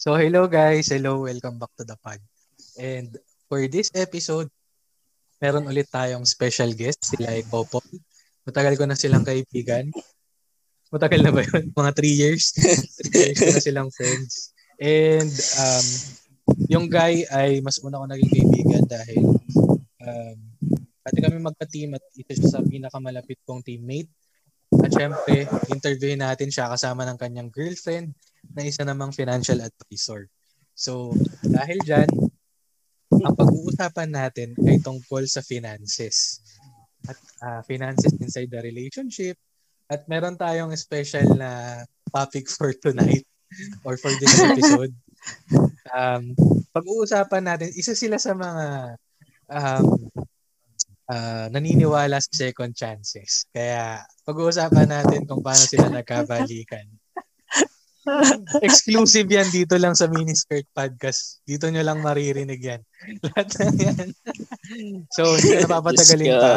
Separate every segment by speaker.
Speaker 1: So hello guys, hello, welcome back to the pod. And for this episode, meron ulit tayong special guest, sila ay Popo. Matagal ko na silang kaibigan. Matagal na ba yun? Mga 3 years? 3 years ko na silang friends. And um, yung guy ay mas una ko naging kaibigan dahil um, pati kami magka-team at isa siya sa pinakamalapit kong teammate. At syempre, interviewin natin siya kasama ng kanyang girlfriend na isa namang financial advisor. So, dahil dyan, ang pag-uusapan natin ay tungkol sa finances. At uh, finances inside the relationship. At meron tayong special na topic for tonight or for this episode. Um, pag-uusapan natin, isa sila sa mga um, uh, naniniwala sa second chances. Kaya pag-uusapan natin kung paano sila nagkabalikan. Exclusive yan dito lang sa Miniskirt Podcast. Dito nyo lang maririnig yan. Lahat na yan. so, hindi na napapatagalin pa.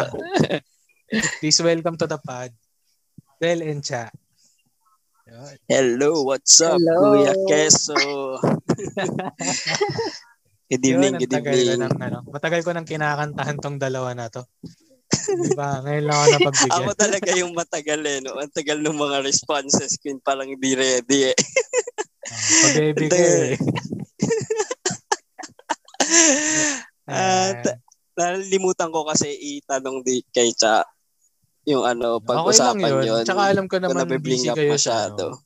Speaker 1: Please welcome to the pod, Del and Cha.
Speaker 2: Hello, what's up,
Speaker 3: Hello.
Speaker 2: Kuya Keso? good evening,
Speaker 1: Yun,
Speaker 2: good
Speaker 1: tagal ko
Speaker 2: evening.
Speaker 1: ng, ano, matagal ko nang kinakantahan tong dalawa na to. Di ba? Ngayon lang ako napagbigyan.
Speaker 2: Ako talaga yung matagal eh, no? Ang tagal ng mga responses ko, parang hindi ready eh.
Speaker 1: Oh, Pag-baby ko eh.
Speaker 2: Ta- nalimutan ko kasi itanong di kay Cha yung ano,
Speaker 1: Okay
Speaker 2: pag-usapan
Speaker 1: yun.
Speaker 2: yun.
Speaker 1: Tsaka alam ko naman
Speaker 2: nabibring
Speaker 1: busy kayo sa
Speaker 2: masyado.
Speaker 1: ano.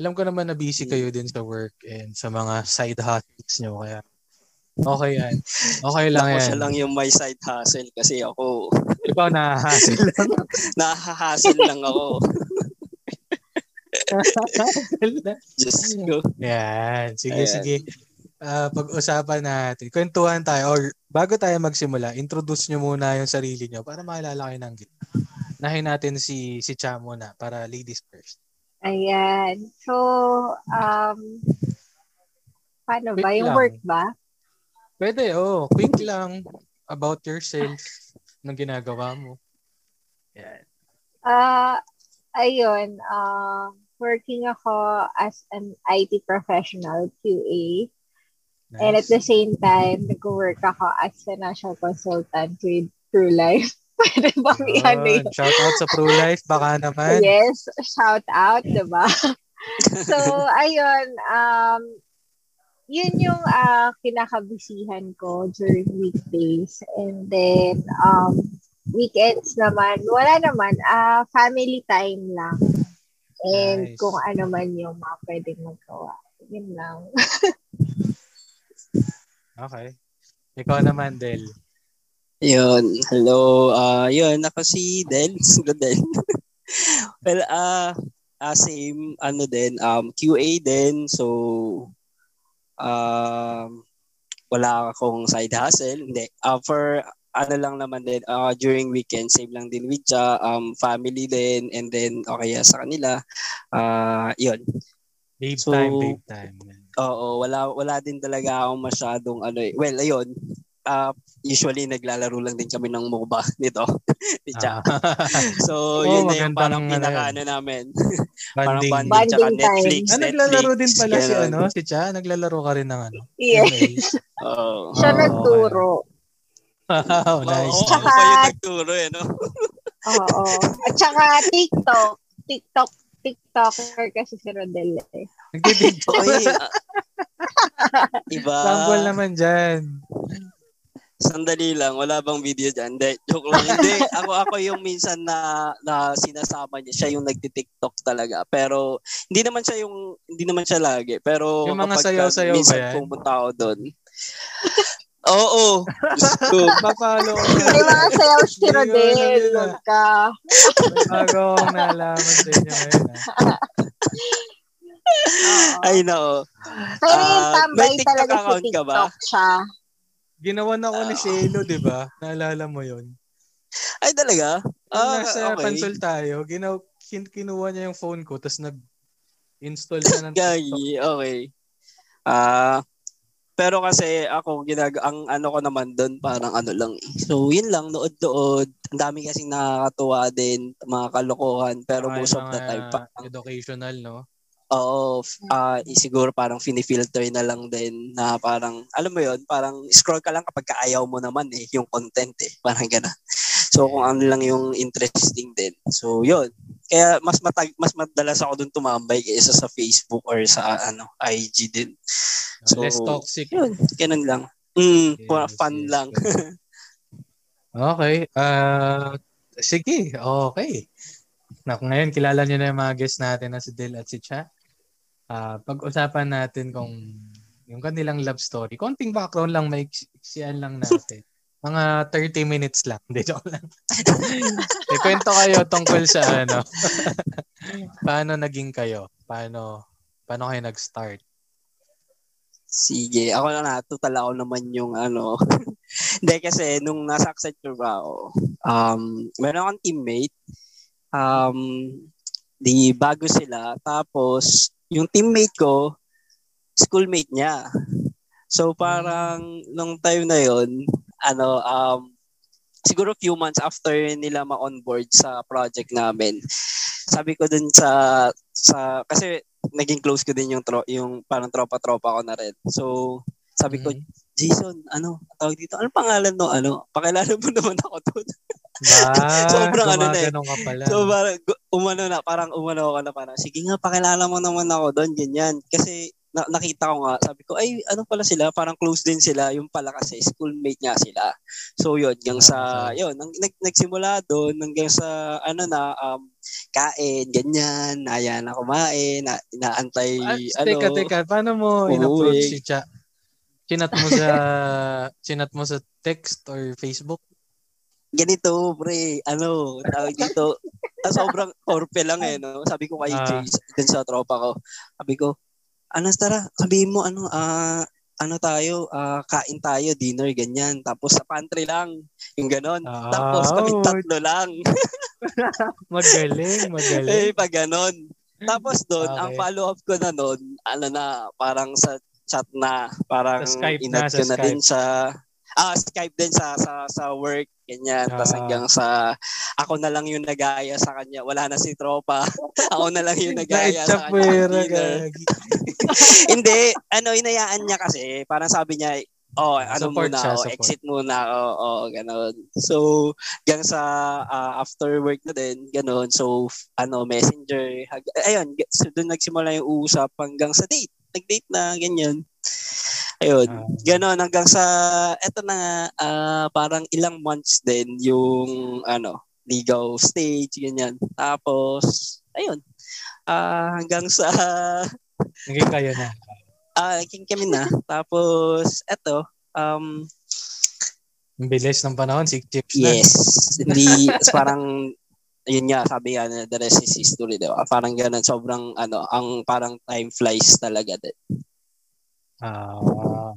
Speaker 1: Alam ko naman na busy kayo din sa work and sa mga side hustles nyo. Kaya okay yan. Okay lang
Speaker 2: Ako
Speaker 1: yan.
Speaker 2: siya lang yung may side hustle kasi ako,
Speaker 1: Ikaw na hassle lang.
Speaker 2: nahahassle lang ako. Just go.
Speaker 1: yan. Sige,
Speaker 2: Ayan.
Speaker 1: sige. Ah, pag-usapan natin. Kwentuhan tayo. Or bago tayo magsimula, introduce nyo muna yung sarili nyo para makilala kayo ng gitna. Nahin natin si si Cha muna para ladies first.
Speaker 3: Ayan. So, um, paano ba?
Speaker 1: Quick
Speaker 3: Yung
Speaker 1: lang.
Speaker 3: work ba?
Speaker 1: Pwede, oh. Quick lang about yourself ng ginagawa mo. Yan.
Speaker 3: Ah, ayun. Uh, working ako as an IT professional, QA. And at the same time, nag-work ako as financial consultant with True Life. Pwede bang
Speaker 1: Yun.
Speaker 3: yun?
Speaker 1: Shout out sa Pro Life, baka naman.
Speaker 3: Yes, shout out, diba? so, ayun, um, yun yung uh, kinakabisihan ko during weekdays. And then, um, weekends naman, wala naman, uh, family time lang. And
Speaker 1: Nice.
Speaker 3: kung ano man yung mga pwedeng magawa. Yun lang.
Speaker 1: Okay. Ikaw naman, Del.
Speaker 2: Yun. Hello. Ah, yun, ako si Del. Sino Del? well, ah, ah, same, ano din, um, QA din. So, um, wala akong side hustle. Hindi. Ah, for, ano lang naman din, ah, during weekend, same lang din with siya, um, family din, and then, okay, sa kanila. Ah, yun.
Speaker 1: Babe
Speaker 2: So,
Speaker 1: time, babe time.
Speaker 2: Oo, wala wala din talaga akong masyadong ano eh. Well, ayun. Uh, usually naglalaro lang din kami ng MOBA nito. Ni Cha.
Speaker 1: Ah.
Speaker 2: So,
Speaker 1: Oo,
Speaker 2: yun na yung parang
Speaker 1: ano
Speaker 2: pinaka ano namin. parang
Speaker 1: Banding.
Speaker 2: banding,
Speaker 3: Banding
Speaker 2: tsaka
Speaker 3: time.
Speaker 2: Netflix.
Speaker 1: Ah, naglalaro
Speaker 2: Netflix,
Speaker 1: din pala si
Speaker 2: ganun.
Speaker 1: ano, si Cha. Naglalaro ka rin ng ano.
Speaker 3: Yes.
Speaker 1: ML.
Speaker 2: Oo.
Speaker 3: Siya
Speaker 1: Oh,
Speaker 3: nagturo.
Speaker 1: Wow, nice.
Speaker 2: Oo,
Speaker 3: Tsaka-
Speaker 2: ako pa yung nagturo eh, no?
Speaker 3: Oo. At saka TikTok. TikTok. TikToker kasi si Rodel eh.
Speaker 1: Nagtitiktok.
Speaker 2: Ah, iba.
Speaker 1: Sample naman dyan.
Speaker 2: Sandali lang, wala bang video dyan? Hindi, joke lang. Hindi, ako ako yung minsan na, na sinasama niya, siya yung nagti-TikTok talaga. Pero hindi naman siya yung hindi naman siya lagi, pero
Speaker 1: Yung mga
Speaker 2: kapag
Speaker 1: sayaw-sayaw ba
Speaker 2: minsan
Speaker 1: yan?
Speaker 2: pumunta ako doon. Oo. Diyos ko.
Speaker 1: Papalo ko
Speaker 3: May mga sayaw si Rodel.
Speaker 1: ah.
Speaker 3: Huwag ka.
Speaker 1: Bago akong nalaman sa inyo ngayon. ah.
Speaker 2: Ay, nako.
Speaker 3: Pero yung
Speaker 2: Ah,
Speaker 3: tambay talaga
Speaker 2: ba?
Speaker 3: TikTok siya.
Speaker 1: Ginawa na ako ni
Speaker 2: Ah.
Speaker 1: Shelo, di ba? Naalala mo yun?
Speaker 2: Ay, talaga? Ah,
Speaker 1: nasa
Speaker 2: okay.
Speaker 1: pansol tayo, ginaw, kin, kinuha niya yung phone ko, tapos nag-install siya ng TikTok.
Speaker 2: Okay. Ah, pero kasi ako ginag ang ano ko naman doon parang ano lang. eh. So yun lang nood-nood. Ang dami kasing nakakatuwa din, mga kalokohan, pero most of the time pa,
Speaker 1: Educational, no?
Speaker 2: Oo, ah siguro parang finifilter na lang din na parang, alam mo yon parang scroll ka lang kapag kaayaw mo naman eh, yung content eh, parang gano'n. So kung ano lang yung interesting din. So yun. Kaya mas matag mas madalas ako dun tumambay kaysa sa Facebook or sa ano IG din. So,
Speaker 1: Less toxic.
Speaker 2: Yun, ganun lang. Mm,
Speaker 1: Yes,
Speaker 2: fun
Speaker 1: yes,
Speaker 2: lang.
Speaker 1: okay. Uh, sige, okay. Na, ngayon, kilala niyo na yung mga guests natin na si Del at si Cha. Ah, pag-usapan natin kung yung kanilang love story. Konting background lang, may iksian lang natin. Mga 30 minutes lang. Hindi, joke lang. Ikwento kayo tungkol sa ano. paano naging kayo? Paano, paano kayo nag-start?
Speaker 2: Sige, ako na natutal ako naman yung ano. Hindi kasi nung nasa Accenture ba ako, um, meron akong teammate. Um, di bago sila. Tapos, yung teammate ko, schoolmate niya. So parang nung time na yon ano, um, siguro few months after nila ma-onboard sa project namin, sabi ko dun sa, sa kasi naging close ko din yung, tro, yung parang tropa-tropa ko na rin. So, sabi ko,
Speaker 1: Mhm.
Speaker 2: Jason, ano, tawag dito, ano pangalan no, ano, pakilala mo naman ako doon.
Speaker 1: Ba,
Speaker 2: Sobrang ano na eh.
Speaker 1: ka pala.
Speaker 2: So parang umano na, parang umano ako na parang, sige nga, pakilala mo naman ako doon, ganyan. Kasi na- nakita ko nga, sabi ko, ay, ano pala sila, parang close din sila, yung pala kasi, schoolmate nga sila. So yun, hanggang
Speaker 1: Ah,
Speaker 2: sa, yun, nang, nag, nagsimula doon, hanggang sa, ano na, um, kain, ganyan, ayan na kumain, na, inaantay,
Speaker 1: Ah,
Speaker 2: ano,
Speaker 1: teka, teka. Paano mo in-approach si Cha? Chinat mo sa chinat mo sa text or Facebook?
Speaker 2: ganito, pre, ano, tawag dito, ah, sobrang torpe lang eh, no? Sabi ko kay
Speaker 1: Ah.
Speaker 2: Jay, dun sa tropa ko, sabi ko, Anas, tara, sabihin mo, ano, ah, ano tayo, ah, kain tayo, dinner, ganyan. Tapos sa pantry lang, yung ganon.
Speaker 1: Ah,
Speaker 2: Tapos kami
Speaker 1: oh.
Speaker 2: tatlo lang.
Speaker 1: Magaling,
Speaker 2: eh,
Speaker 1: magaling.
Speaker 2: pag ganon. Tapos doon,
Speaker 1: Okay.
Speaker 2: ang follow-up ko na noon, ano na, parang sa chat na, parang
Speaker 1: Sa Skype na,
Speaker 2: inad ko na din
Speaker 1: Skype.
Speaker 2: sa, ah, Skype din sa, sa, sa work, ganyan. Tapos
Speaker 1: Ah.
Speaker 2: hanggang sa, ako na lang yung nagaya sa kanya. Wala na si tropa. ako na lang yung nagaya sa kanya. Hindi, ano, inayaan niya kasi, parang sabi niya, oh, ano
Speaker 1: Support
Speaker 2: muna,
Speaker 1: siya,
Speaker 2: oh, exit muna, oh, oh, ganun. So, hanggang sa ah, after work na din, ganun. So, ano, messenger, hag- ayun, so, doon nagsimula yung usap hanggang sa date. Nag-date na, ganyan. Ayun,
Speaker 1: Ah.
Speaker 2: ganun, hanggang sa, eto na nga, ah, parang ilang months din yung, ano, ligaw stage, ganyan. Tapos, ayun, ah, hanggang sa,
Speaker 1: Naging kayo na.
Speaker 2: Ah, naging kami na. Tapos, eto, um,
Speaker 1: Ang bilis ng panahon, six chips na.
Speaker 2: yes, hindi, parang, yun nga, sabi nga na the rest is history, di ba? Parang ganun, sobrang, ano, ang parang time flies talaga din.
Speaker 1: Ah.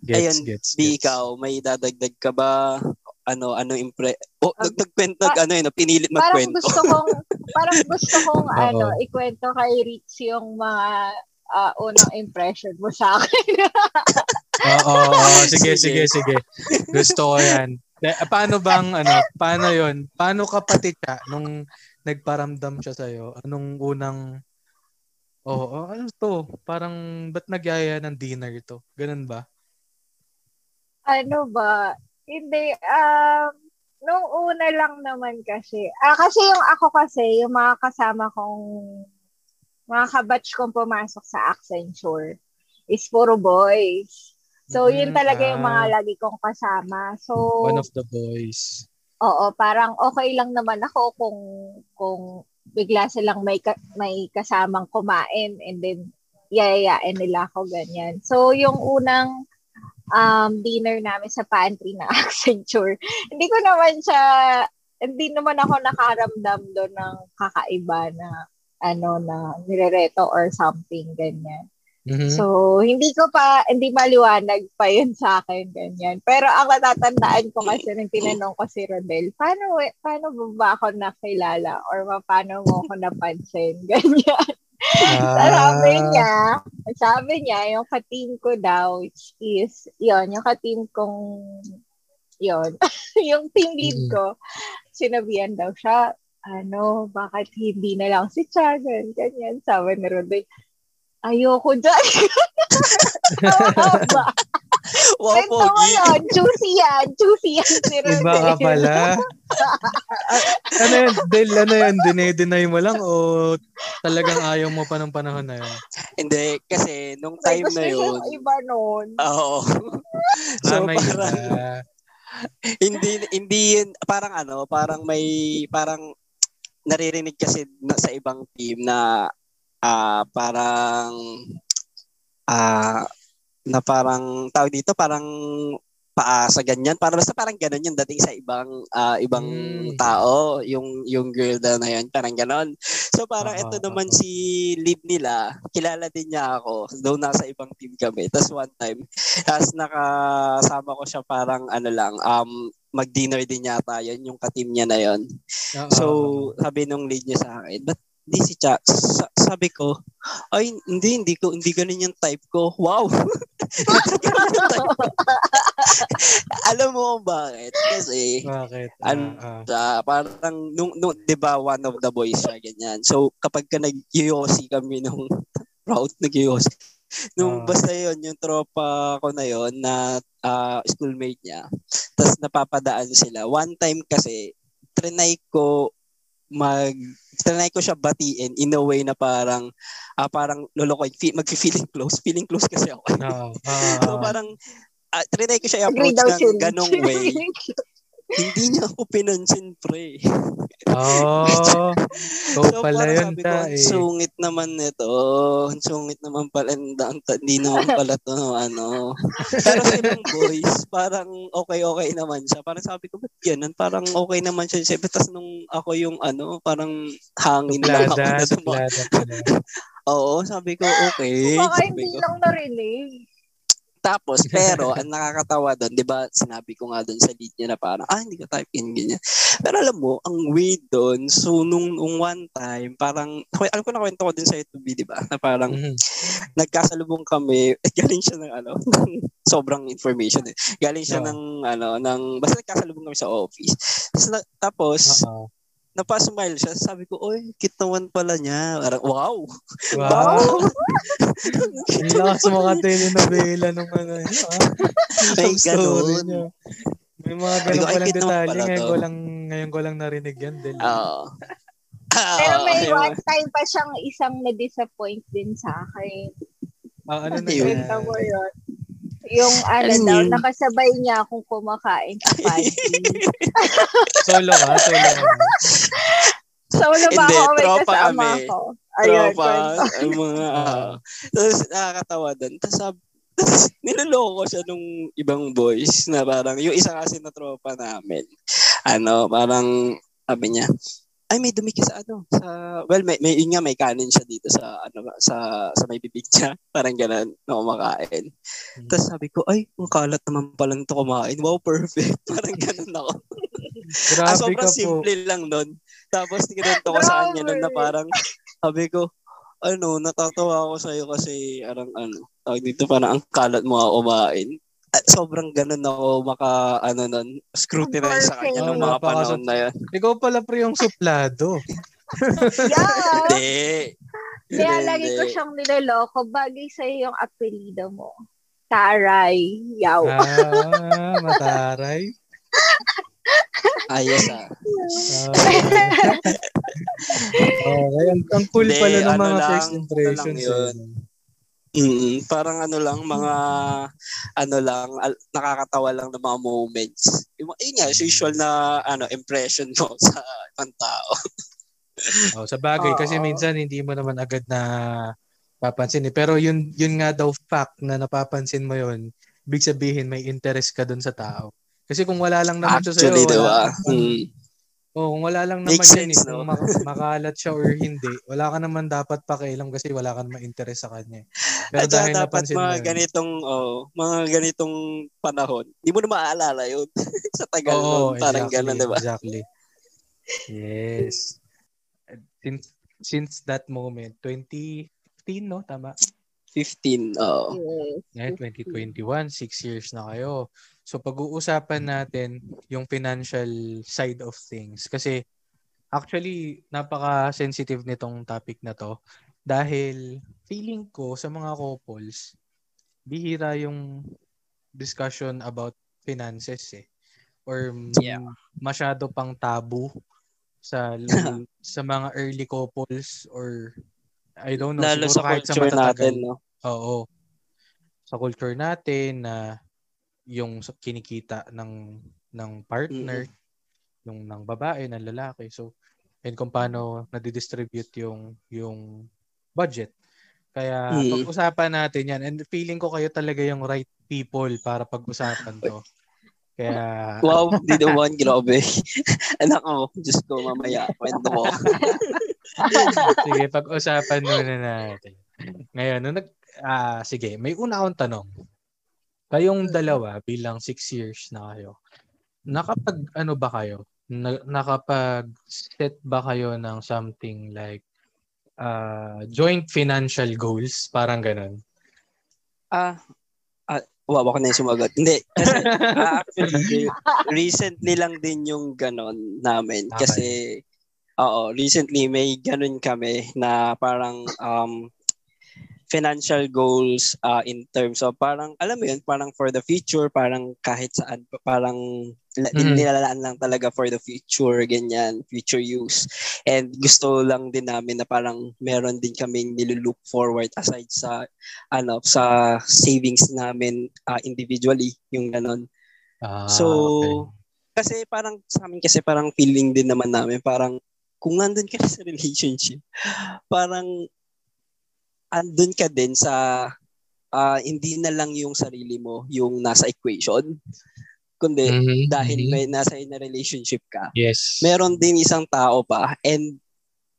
Speaker 1: Gets,
Speaker 2: Ayun,
Speaker 1: gets,
Speaker 2: Di
Speaker 1: gets.
Speaker 2: ikaw, may dadagdag ka ba? Ano, ano impre... Oh,
Speaker 3: Um,
Speaker 2: nagkwento,
Speaker 3: pa-
Speaker 2: ano yun, pinilit
Speaker 3: Parang
Speaker 2: magkwento.
Speaker 3: gusto kong, parang gusto kong ano, ikwento kay Rich yung mga ah, unang impression mo sa akin.
Speaker 1: Oo, oo, oo. sige,
Speaker 2: Sige.
Speaker 1: sige, sige. Gusto ko yan. Ah, paano bang, ano, paano yon Paano ka pati siya nung nagparamdam siya sa'yo? Anong unang, oo, oh, ano to? Parang, ba't nagyaya ng dinner to? Ganun ba?
Speaker 3: ano ba? Hindi, um, nung una lang naman kasi, ah, kasi yung ako kasi, yung mga kasama kong, mga kabatch kong pumasok sa Accenture is puro boys. So, yun
Speaker 1: Mm,
Speaker 3: talaga yung mga
Speaker 1: ah.
Speaker 3: lagi kong kasama. So,
Speaker 1: One of the boys.
Speaker 3: Oo, parang okay lang naman ako kung kung bigla silang may ka, may kasamang kumain and then yayayain nila ako ganyan. So yung unang um, dinner namin sa pantry ng Accenture, hindi ko naman siya hindi naman ako nakaramdam doon ng kakaiba na ano na nirereto or something ganyan.
Speaker 1: Mhm.
Speaker 3: So, hindi ko pa, hindi maliwanag pa yun sa akin, ganyan. Pero ang natatandaan ko kasi nung tinanong ko si Rodel, paano, paano ba ba ako nakilala or paano mo ako napansin, ganyan.
Speaker 1: Ah,
Speaker 3: sabi niya, sabi niya, yung ka-team ko daw, which is, yon yung ka-team kong, yon yung team lead
Speaker 1: Mm.
Speaker 3: ko, sinabihan daw siya, ano, bakit hindi na lang si Chagan, ganyan. Sabi ni Rodel, ayoko dyan.
Speaker 2: Wow,
Speaker 3: Kwento mo
Speaker 2: pogi.
Speaker 3: yun. Juicy yan. Juicy yan si Rodel.
Speaker 1: Iba ka pala. Ano yun? Del, ano yun? Dinay-deny mo lang o talagang ayaw mo pa ng panahon na yun?
Speaker 2: Hindi, kasi nung time
Speaker 3: gusto
Speaker 2: na yun,
Speaker 3: yung iba nun.
Speaker 2: oo. so,
Speaker 1: ah, may
Speaker 2: parang,
Speaker 1: iba.
Speaker 2: hindi, hindi yun, parang ano, parang may, parang naririnig kasi na, sa ibang team na ah parang ah na parang tawag dito parang paasa ganyan. Para basta parang ganun yung dating sa ibang ah, ibang
Speaker 1: Mm.
Speaker 2: tao yung yung girl daw na yun parang ganon so parang ito naman si lead nila kilala din niya ako though nasa ibang team kami. Tapos one time tapos nakasama ko siya parang ano lang um mag-dinner din yata yun yung ka-team niya na yun.
Speaker 1: Oo.
Speaker 2: So, sabi nung lead niya sa akin, ba't di si Cha? Sa- sabi ko, ay, hindi, hindi ko, hindi ganun yung type ko. Wow! Ganun yung type ko. Alam mo kung bakit? Kasi,
Speaker 1: bakit?
Speaker 2: An-
Speaker 1: Ah, ah.
Speaker 2: sa parang, nung, nung, di ba, one of the boys siya, ganyan. So, kapag ka nag-yosi kami nung route, nag-yosi. Nung
Speaker 1: Ah.
Speaker 2: basta yon yung tropa ko na yon na ah, schoolmate niya. Tapos napapadaan sila. One time kasi, trinay ko mag trinay ko siya batiin in a way na parang ah, parang lolokoy fe- mag-feeling close feeling close kasi ako
Speaker 1: Oo. Ah,
Speaker 2: so parang ah, trinay ko siya i-approach ng
Speaker 3: siya.
Speaker 2: ganong way hindi niya ako pinansin pre
Speaker 1: Oh, so, pala
Speaker 2: parang
Speaker 1: yun ta
Speaker 2: ang
Speaker 1: eh.
Speaker 2: sungit naman nito. Ang sungit naman pala. Hindi naman pala to, ano. Pero silang boys, parang okay-okay naman siya. Parang sabi ko, ba't ganun? Parang okay naman siya. Siyempre, tas nung ako yung, ano, parang hangin lang ako
Speaker 1: Suplada,
Speaker 2: na
Speaker 1: suplada pala.
Speaker 2: Oo, sabi ko, okay.
Speaker 3: Baka hindi
Speaker 2: ko.
Speaker 3: lang narinig.
Speaker 2: Tapos, pero, ang nakakatawa doon, di ba, sinabi ko nga doon sa lead niya na parang, ah, hindi ko type in, ganyan. Pero alam mo, ang weird doon, so nung, nung one time, parang, alam ko na kwento ko din sa YouTube, di ba, na parang,
Speaker 1: Mhm.
Speaker 2: nagkasalubong kami, eh, galing siya ng ano, ng sobrang information eh. Galing siya
Speaker 1: Oo.
Speaker 2: ng ano, ng basta nagkasalubong kami sa office. Tapos, na, tapos
Speaker 1: Oo.
Speaker 2: Napasmile siya. Sabi ko, "Oy, kitawan pala niya." Parang, wow.
Speaker 1: Wow. Ang lakas mo ka telenovela nung ano yun. ah. Story
Speaker 2: ganun.
Speaker 1: niya. May mga ganun
Speaker 2: ko, ay,
Speaker 1: palang
Speaker 2: cute naman
Speaker 1: detalye. Ngayon ko lang, ngayon ko lang narinig yan. Del.
Speaker 2: Oo.
Speaker 3: Pero
Speaker 2: Oo,
Speaker 3: may one time pa siyang isang na-disappoint din sa akin.
Speaker 1: Ah, ano na
Speaker 2: Ayun.
Speaker 1: yan?
Speaker 3: Kwento mo yun. Yung ano daw,
Speaker 2: yun?
Speaker 3: nakasabay niya akong kumakain sa pantry.
Speaker 1: Solo ka? Solo ka?
Speaker 3: Solo ba
Speaker 2: Hindi,
Speaker 3: ako?
Speaker 2: Tropa kami.
Speaker 3: ko. Ayun,
Speaker 2: Tropa, ang mga, ah. Tapos nakakatawa doon. Tapos sab- tapos niloloko siya nung ibang boys na parang, yung isa kasi na tropa namin, ano, parang, sabi niya, ay may dumi ka sa ano sa well may, may yun nga may kanin siya dito sa ano sa sa may bibig niya. Parang ganun na kumakain. Tapos sabi ko ay ang kalat naman pala nito kumain. Wow perfect. Parang ganun ako. Ah,
Speaker 1: Grabe
Speaker 2: sobrang
Speaker 1: ka po.
Speaker 2: simple lang nun. Tapos kinento ko sa kanya nun na parang, sabi ko, ano, natatawa ako sa'yo kasi arang ano, tawag dito parang ang kalat mo ako kumain. At sobrang ganun ako maka, ano nun, scrutinize sa kanya nung mga panahon na yan.
Speaker 1: Ikaw pala pre yung suplado.
Speaker 3: Yeah.
Speaker 2: Hindi.
Speaker 3: Kaya lagi ko siyang niloloko. Bagay sa'yo yung apelido mo. Taray. Yaw.
Speaker 1: Ah, mataray.
Speaker 2: Ayos ah.
Speaker 1: Ah. okay, ang, ang cool pala ng
Speaker 2: ano
Speaker 1: mga
Speaker 2: lang,
Speaker 1: first impressions.
Speaker 2: ano lang yun. Mm, parang ano lang, mga, ano lang, al- nakakatawa lang ng mga moments. Yung, yun nga, usual na, ano, impression mo sa ibang tao.
Speaker 1: Oh, sa bagay kasi minsan hindi mo naman agad na papansin eh. Pero yun yun nga daw fact na napapansin mo yun, big sabihin may interest ka dun sa tao. Kasi kung wala lang naman siya sa'yo,
Speaker 2: Actually,
Speaker 1: wala,
Speaker 2: ba? Mm.
Speaker 1: Oh, kung wala lang naman
Speaker 2: Makes
Speaker 1: yan,
Speaker 2: sense,
Speaker 1: eh,
Speaker 2: no?
Speaker 1: mak- makalat siya or hindi, wala ka naman dapat pakialam kasi wala ka naman interest sa kanya. eh. Pero
Speaker 2: At
Speaker 1: dahil
Speaker 2: dapat
Speaker 1: napansin mo
Speaker 2: mga
Speaker 1: yun.
Speaker 2: ganitong, oh, mga ganitong panahon, di mo na maaalala yun. sa tagal
Speaker 1: Oo,
Speaker 2: nun, parang
Speaker 1: exactly,
Speaker 2: gano'n, di ba?
Speaker 1: Exactly. Yes. Since, since that moment, 2015, no? Tama?
Speaker 2: 15, oo.
Speaker 3: Yes.
Speaker 1: Ngayon, 2021, six years na kayo. So, pag-uusapan natin yung financial side of things. Kasi, actually, napaka-sensitive nitong topic na to. Dahil, feeling ko sa mga couples, bihira yung discussion about finances eh. Or
Speaker 2: Yeah.
Speaker 1: masyado pang tabu sa sa mga early couples or I don't know,
Speaker 2: Lalo
Speaker 1: siguro
Speaker 2: sa
Speaker 1: kahit sa matatagal.
Speaker 2: natin, no?
Speaker 1: Oo. Sa culture natin na yung kinikita ng ng partner, yung ng babae, ng lalaki. So, and kung paano nadidistribute yung yung budget. Kaya
Speaker 2: Mm.
Speaker 1: pag-usapan natin yan. And feeling ko kayo talaga yung right people para pag-usapan to. Kaya
Speaker 2: Wow, di naman, grabe. Anak ko, Diyos ko, mamaya, kwento mo.
Speaker 1: sige, pag-usapan muna natin. Ngayon, nung nag, ah, sige, may una akong tanong. Kayong dalawa, bilang six years na kayo, nakapag, ano ba kayo? Na, nakapag-set ba kayo ng something like ah, joint financial goals? Parang ganun.
Speaker 2: Ah, ah wow, ako na yung sumagot. Hindi, kasi ah, actually, recently lang din yung ganon namin.
Speaker 1: Okay.
Speaker 2: Kasi, oo, recently may ganon kami na parang um, financial goals uh, in terms of parang, alam mo yun, parang for the future, parang kahit saan, parang
Speaker 1: Mhm.
Speaker 2: nilalaan lang talaga for the future, ganyan, future use. And gusto lang din namin na parang meron din kaming nilulook forward aside sa ano sa savings namin uh, individually yung ganon.
Speaker 1: Ah,
Speaker 2: So,
Speaker 1: okay.
Speaker 2: kasi parang sa amin kasi parang feeling din naman namin parang kung nandun ka sa relationship, parang andun ka din sa ah, hindi na lang yung sarili mo yung nasa equation, kundi
Speaker 1: Mhm,
Speaker 2: dahil
Speaker 1: mhm.
Speaker 2: may nasa in a relationship ka,
Speaker 1: Yes.
Speaker 2: meron din isang tao pa and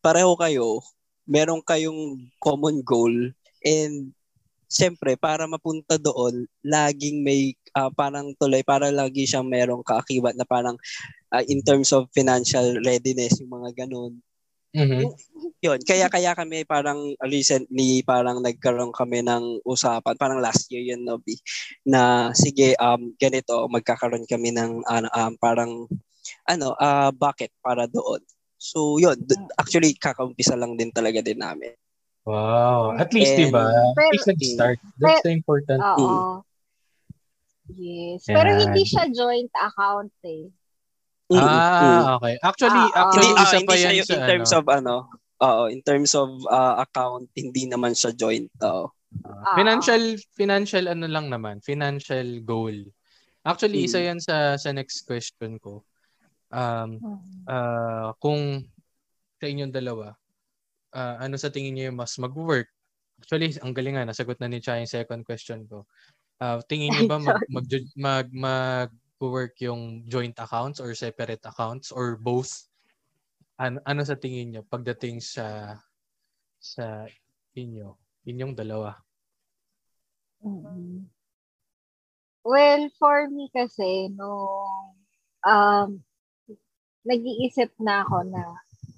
Speaker 2: pareho kayo, meron kayong common goal and Siyempre, para mapunta doon, laging may ah, parang tuloy, para lagi siyang merong kaakibat na parang ah, in terms of financial readiness, yung mga ganun.
Speaker 1: Mhm.
Speaker 2: Yun, kaya kaya kami parang recently parang nagkaroon kami ng usapan, parang last year yun, Nobi, na sige, um, ganito, magkakaroon kami ng ano, um, parang ano, ah bucket para doon. So, yun, d- actually, kakaumpisa lang din talaga din namin.
Speaker 1: Wow. At least,
Speaker 2: And-
Speaker 1: di ba? At least nag-start. That's the important.
Speaker 3: Oo. Yes. Pero hindi siya joint account eh.
Speaker 2: Mm, mm.
Speaker 1: Ah, okay. Actually,
Speaker 3: Ah,
Speaker 1: actually,
Speaker 2: hindi, ah,
Speaker 1: isa
Speaker 2: hindi
Speaker 1: pa
Speaker 2: siya
Speaker 1: yan
Speaker 2: yung
Speaker 1: sa
Speaker 2: in terms
Speaker 1: ano.
Speaker 2: of ano, oo, in terms of ah, account, hindi naman siya joint. Oo.
Speaker 1: Ah, financial financial ano lang naman, financial goal. Actually,
Speaker 2: Mm.
Speaker 1: isa 'yan sa sa next question ko. Um ah, kung sa inyong dalawa, ah, ano sa tingin niyo yung mas mag-work? Actually, ang galing nga nasagot na ni Cha yung second question ko. Ah, tingin niyo ba mag mag mag, mag work yung joint accounts or separate accounts or both? Ano, ano sa tingin niyo pagdating sa sa inyo, inyong dalawa?
Speaker 3: Mhm. Well, for me kasi, nung um, nag-iisip na ako na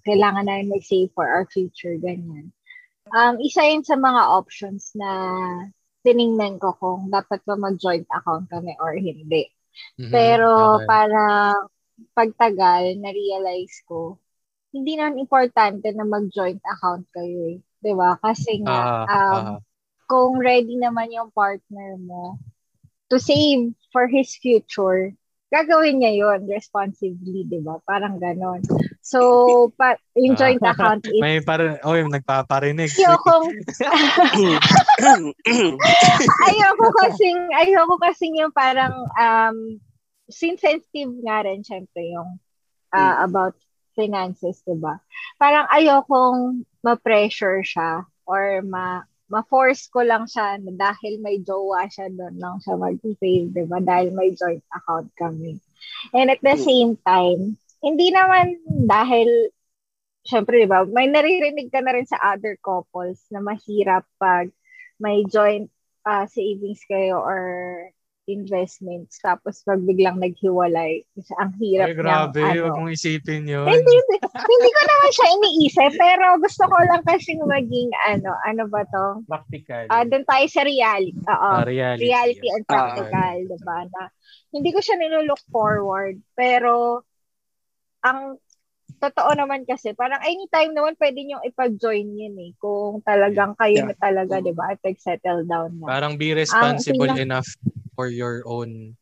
Speaker 3: kailangan na mag-save for our future, ganyan. Um, isa yun sa mga options na tiningnan ko kung dapat ba mag-joint account kami or hindi.
Speaker 1: Mhm,
Speaker 3: Pero
Speaker 1: okay.
Speaker 3: parang pagtagal, na-realize ko, hindi naman importante na mag-joint account kayo eh. ba? Kasi nga,
Speaker 1: Ah,
Speaker 3: um,
Speaker 1: ah.
Speaker 3: kung ready naman yung partner mo to save for his future, gagawin niya yon responsibly, di ba? Parang ganon. So, pa, yung joint
Speaker 1: Ah.
Speaker 3: account is
Speaker 1: May parang, oh, yung nagpaparinig.
Speaker 3: ayokong, ayoko kasing, ayoko kasing yung parang, um, since sensitive nga rin, syempre, yung uh, about finances, di ba? Parang ayokong ma-pressure siya or ma ma-force ko lang siya na dahil may jowa siya doon lang siya mag-save, di ba? Dahil may joint account kami. And at the
Speaker 2: Mm.
Speaker 3: same time, hindi naman dahil, syempre, di ba, may naririnig ka na rin sa other couples na mahirap pag may joint uh, savings kayo or investments tapos pag biglang naghiwalay ang hirap
Speaker 1: Ay, grabe.
Speaker 3: ng,
Speaker 1: Huwag
Speaker 3: ano.
Speaker 1: mong isipin yun.
Speaker 3: hindi, hindi, hindi ko naman siya iniisip pero gusto ko lang kasi maging ano ano ba to
Speaker 1: Practical.
Speaker 3: ah doon tayo sa reality oo
Speaker 1: Ah, reality.
Speaker 3: reality and practical diba na hindi ko siya nilook forward pero ang totoo naman kasi parang anytime naman pwede nyo ipag-join yun eh kung talagang kayo
Speaker 2: Yeah.
Speaker 3: na talaga diba at settle down na
Speaker 1: Parang be responsible
Speaker 3: Ang
Speaker 1: enough for your own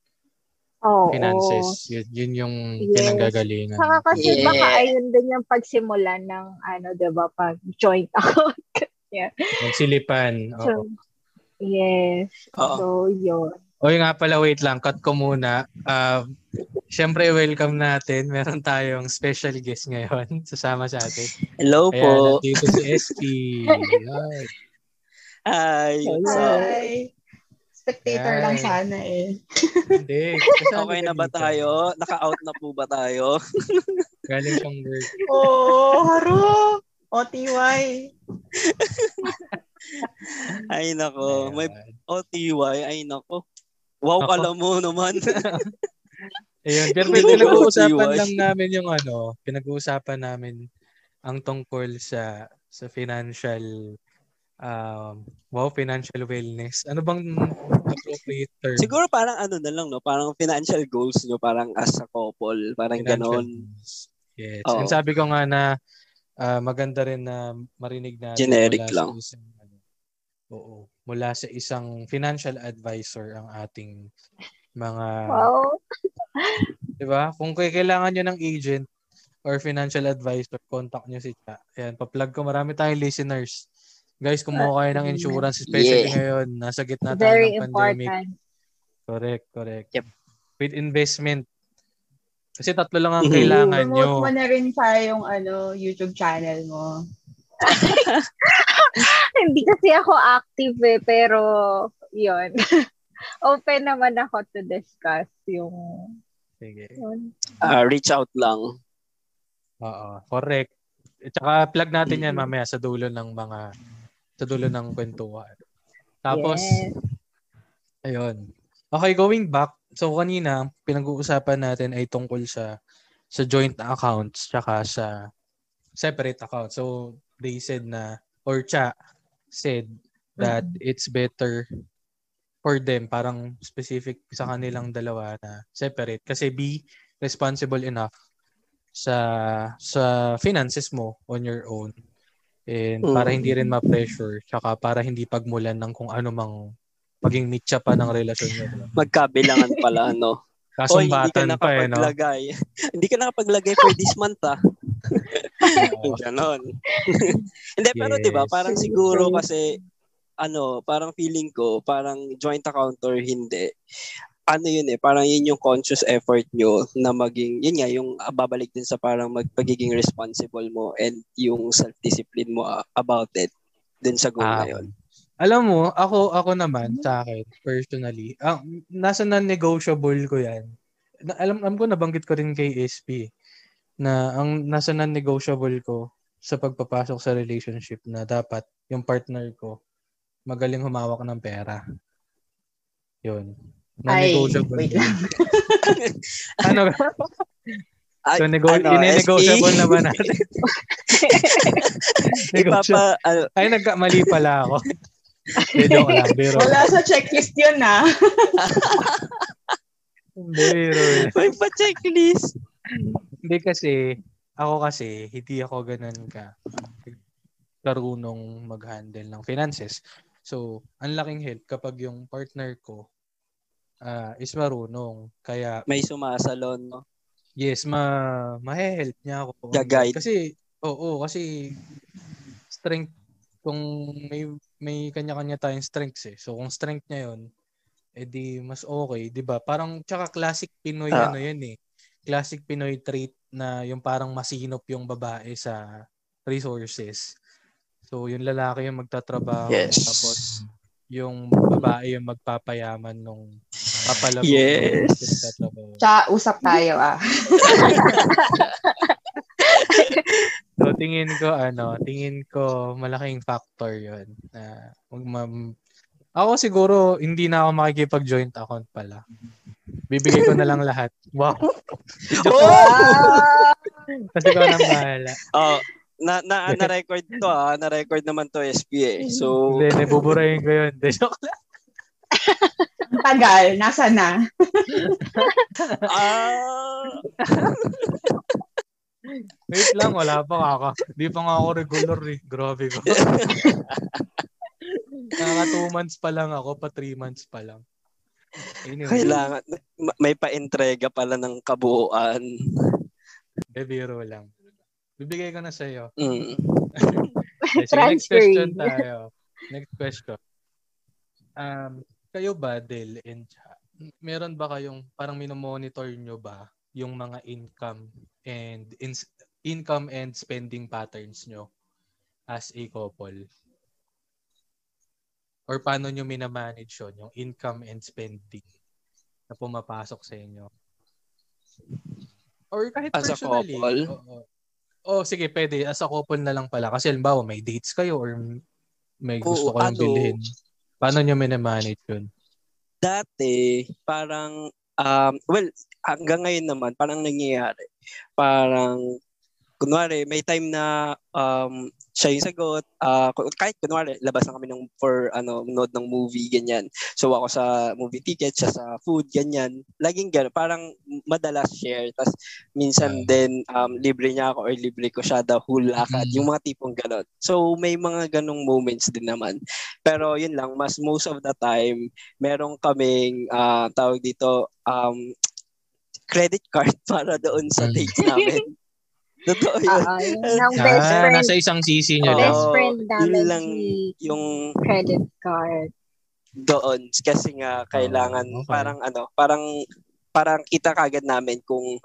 Speaker 3: Oo.
Speaker 1: finances. Yun, yun yung
Speaker 3: Yes.
Speaker 1: pinanggagalingan.
Speaker 3: Saka kasi
Speaker 2: Yeah.
Speaker 3: baka ayun din yung pagsimulan ng ano, 'di ba, pag joint account.
Speaker 1: Magsilipan. Oo.
Speaker 3: so, yes.
Speaker 2: Oo.
Speaker 3: So, yun.
Speaker 1: Oy nga pala, wait lang. Cut ko muna. Uh, Siyempre, welcome natin. Meron tayong special guest ngayon. Sasama sa atin.
Speaker 2: Hello
Speaker 1: Ayan,
Speaker 2: po.
Speaker 1: nandito si SP. Hi.
Speaker 2: Hi.
Speaker 4: Hi. Spectator
Speaker 1: Hi.
Speaker 4: lang sana eh.
Speaker 1: Hindi.
Speaker 2: Okay na
Speaker 1: ka
Speaker 2: ba
Speaker 1: dito.
Speaker 2: tayo? Naka-out na po ba tayo?
Speaker 1: Galing siyang work.
Speaker 4: Oh, haro! OTY.
Speaker 2: Ay nako. May. OTY. Ay nako. Wow,
Speaker 1: Ako.
Speaker 2: kala mo naman.
Speaker 1: Ayun, pero pinag-uusapan lang namin yung ano, pinag-uusapan namin ang tungkol sa sa financial um wow, financial wellness. Ano bang appropriate term?
Speaker 2: Siguro parang ano na lang, no? Parang financial goals nyo, parang as a couple. Parang
Speaker 1: Financial
Speaker 2: ganon.
Speaker 1: goals. Yes.
Speaker 2: Oo.
Speaker 1: And sabi ko nga na ah, maganda rin na marinig natin
Speaker 2: Generic lang.
Speaker 1: Sa isang, ano, oo, mula sa isang financial advisor ang ating mga
Speaker 3: Wow.
Speaker 1: 'di ba? Kung kailangan niyo ng agent or financial advisor, contact niyo si Cha. Ayan, pa-plug ko. Marami tayong listeners. Guys, kumuha kayo ng insurance, especially
Speaker 2: Yeah.
Speaker 1: ngayon. Nasa gitna tayo
Speaker 3: Very
Speaker 1: ng pandemic.
Speaker 3: important.
Speaker 1: Correct, correct.
Speaker 2: Yep.
Speaker 1: With investment. Kasi tatlo lang ang
Speaker 2: Mhm.
Speaker 1: kailangan nyo.
Speaker 4: Promote mo na rin sa yung ano, YouTube channel mo.
Speaker 3: Hindi kasi ako active eh, pero yun. Open naman ako to discuss yung
Speaker 1: Sige.
Speaker 3: yun.
Speaker 2: Ah, reach out lang.
Speaker 1: Oo, correct. At saka plug natin yan mamaya sa dulo ng mga sa dulo ng kwentuhan. Tapos,
Speaker 3: Yes.
Speaker 1: ayun. Okay, going back. So kanina, pinag-uusapan natin ay tungkol sa sa joint accounts tsaka sa separate accounts. So they said na or Cha said that it's better for them parang specific sa kanilang dalawa na separate kasi be responsible enough sa sa finances mo on your own and para
Speaker 2: Mm.
Speaker 1: hindi rin ma-pressure tsaka para hindi pagmulan ng kung ano mang maging mitya pa ng relasyon diba?
Speaker 2: Magkabilangan pala, no? Oy, hindi ka
Speaker 1: Kasumbatan pa eh, no?
Speaker 2: hindi ka nakapaglagay for this month, ah. Ganon. Hindi, pero
Speaker 1: Yes.
Speaker 2: 'di ba parang siguro kasi ano, parang feeling ko, parang joint account or hindi, ano yun eh, parang yun yung conscious effort nyo na maging, yun nga, yung ah, babalik din sa parang magpagiging responsible mo and yung self-discipline mo ah, about it din sa goal
Speaker 1: Ah,
Speaker 2: na yun.
Speaker 1: Alam mo, ako ako naman sa akin personally, ang nasa non-negotiable ko 'yan. Na, alam alam ko nabanggit ko rin kay SP na ang nasa non-negotiable ko sa pagpapasok sa relationship na dapat yung partner ko magaling humawak ng pera. 'Yun.
Speaker 4: Ay,
Speaker 1: Non-negotiable.
Speaker 4: wait lang.
Speaker 1: ano?
Speaker 2: Ay,
Speaker 1: So, nego-
Speaker 2: ano,
Speaker 1: ine-negotiable
Speaker 2: SP?
Speaker 1: na ba natin? Negotiable.
Speaker 2: Ipapa, ano,
Speaker 1: Ay, nagkamali pala ako. Hindi, joke lang. Biro.
Speaker 4: Wala sa checklist yun ah.
Speaker 1: Biro.
Speaker 2: may pa-checklist.
Speaker 1: Hindi kasi, ako kasi, hindi ako ganun ka karunong mag-handle ng finances. So, ang laking help kapag yung partner ko ah, is marunong. Kaya,
Speaker 2: May sumasalon, no?
Speaker 1: yes, ma ma-help niya ako.
Speaker 2: Ga-guide.
Speaker 1: Kasi, oo, kasi strength, kung may may kanya-kanya tayong strengths eh. So, kung strength niya yun, edi mas okay, 'di ba? Parang tsaka classic Pinoy
Speaker 2: Ah.
Speaker 1: ano 'yun eh. Classic Pinoy trait na yung parang masinop yung babae sa resources. So, yung lalaki yung magtatrabaho
Speaker 2: Yes.
Speaker 1: tapos yung babae yung magpapayaman nung papalago
Speaker 2: Yes.
Speaker 4: Tsaka usap tayo ah.
Speaker 1: So tingin ko ano, tingin ko malaking factor 'yon na mag ma- ako siguro hindi na ako makikipag-joint account pala. Bibigay ko na lang lahat. Wow.
Speaker 3: Wow!
Speaker 1: Kasi ko nang bahala.
Speaker 2: Oh, na na na record to ah, na record naman to SP eh. So
Speaker 1: Hindi, nabuburahin ko yun. Hindi, joke lang.
Speaker 4: Ang tagal, nasa na?
Speaker 2: ah
Speaker 1: Wait lang, wala pa kaka. Di pa nga ako regular eh. Grabe ko. Naka two months pa lang ako, pa three months pa lang. Anyway,
Speaker 2: kailangan ma- may pa-entrega pala ng kabuuan.
Speaker 1: eh, biro lang. Bibigay ko na sa iyo.
Speaker 2: Mm.
Speaker 1: Sige, next question tayo. Next question. Um, kayo ba, Del and Cha, meron ba kayong parang minomonitor nyo ba yung mga income and in, income and spending patterns nyo as a couple? Or paano nyo minamanage yun, yung income and spending na pumapasok sa inyo? Or kahit
Speaker 2: As a
Speaker 1: personally.
Speaker 2: couple?
Speaker 1: Oo. Oh, sige, pwede. As a couple na lang pala. Kasi halimbawa, may dates kayo or may gusto
Speaker 2: Oo,
Speaker 1: kayong
Speaker 2: ano,
Speaker 1: bilhin. Paano nyo minamanage yun?
Speaker 2: Dati parang um well hanggang ngayon naman parang nangyayari. Parang kunwari may time na um siya yung sagot. Ku- kahit kunwari labas na kami ng for ano nood ng movie ganyan. So ako sa movie ticket siya sa food ganyan. Laging gano'n parang madalas share. Tas minsan
Speaker 1: Ah.
Speaker 2: din um, libre niya ako or libre ko siya the whole lakad
Speaker 1: Mm.
Speaker 2: yung mga tipong gano'n so may mga ganong moments din naman. Pero yun lang mas most of the time meron kaming ah, tawag dito um credit card para doon sa
Speaker 1: Mm.
Speaker 2: dates namin Totoo yun.
Speaker 3: Oo, yun ang best
Speaker 1: Ah,
Speaker 3: friend.
Speaker 1: nasa isang sisi nyo lang.
Speaker 3: Best friend
Speaker 2: yun
Speaker 3: namin
Speaker 2: lang
Speaker 3: si
Speaker 2: yung
Speaker 3: credit card.
Speaker 2: doon kasi nga kailangan
Speaker 1: okay.
Speaker 2: parang ano parang parang kita kagad namin kung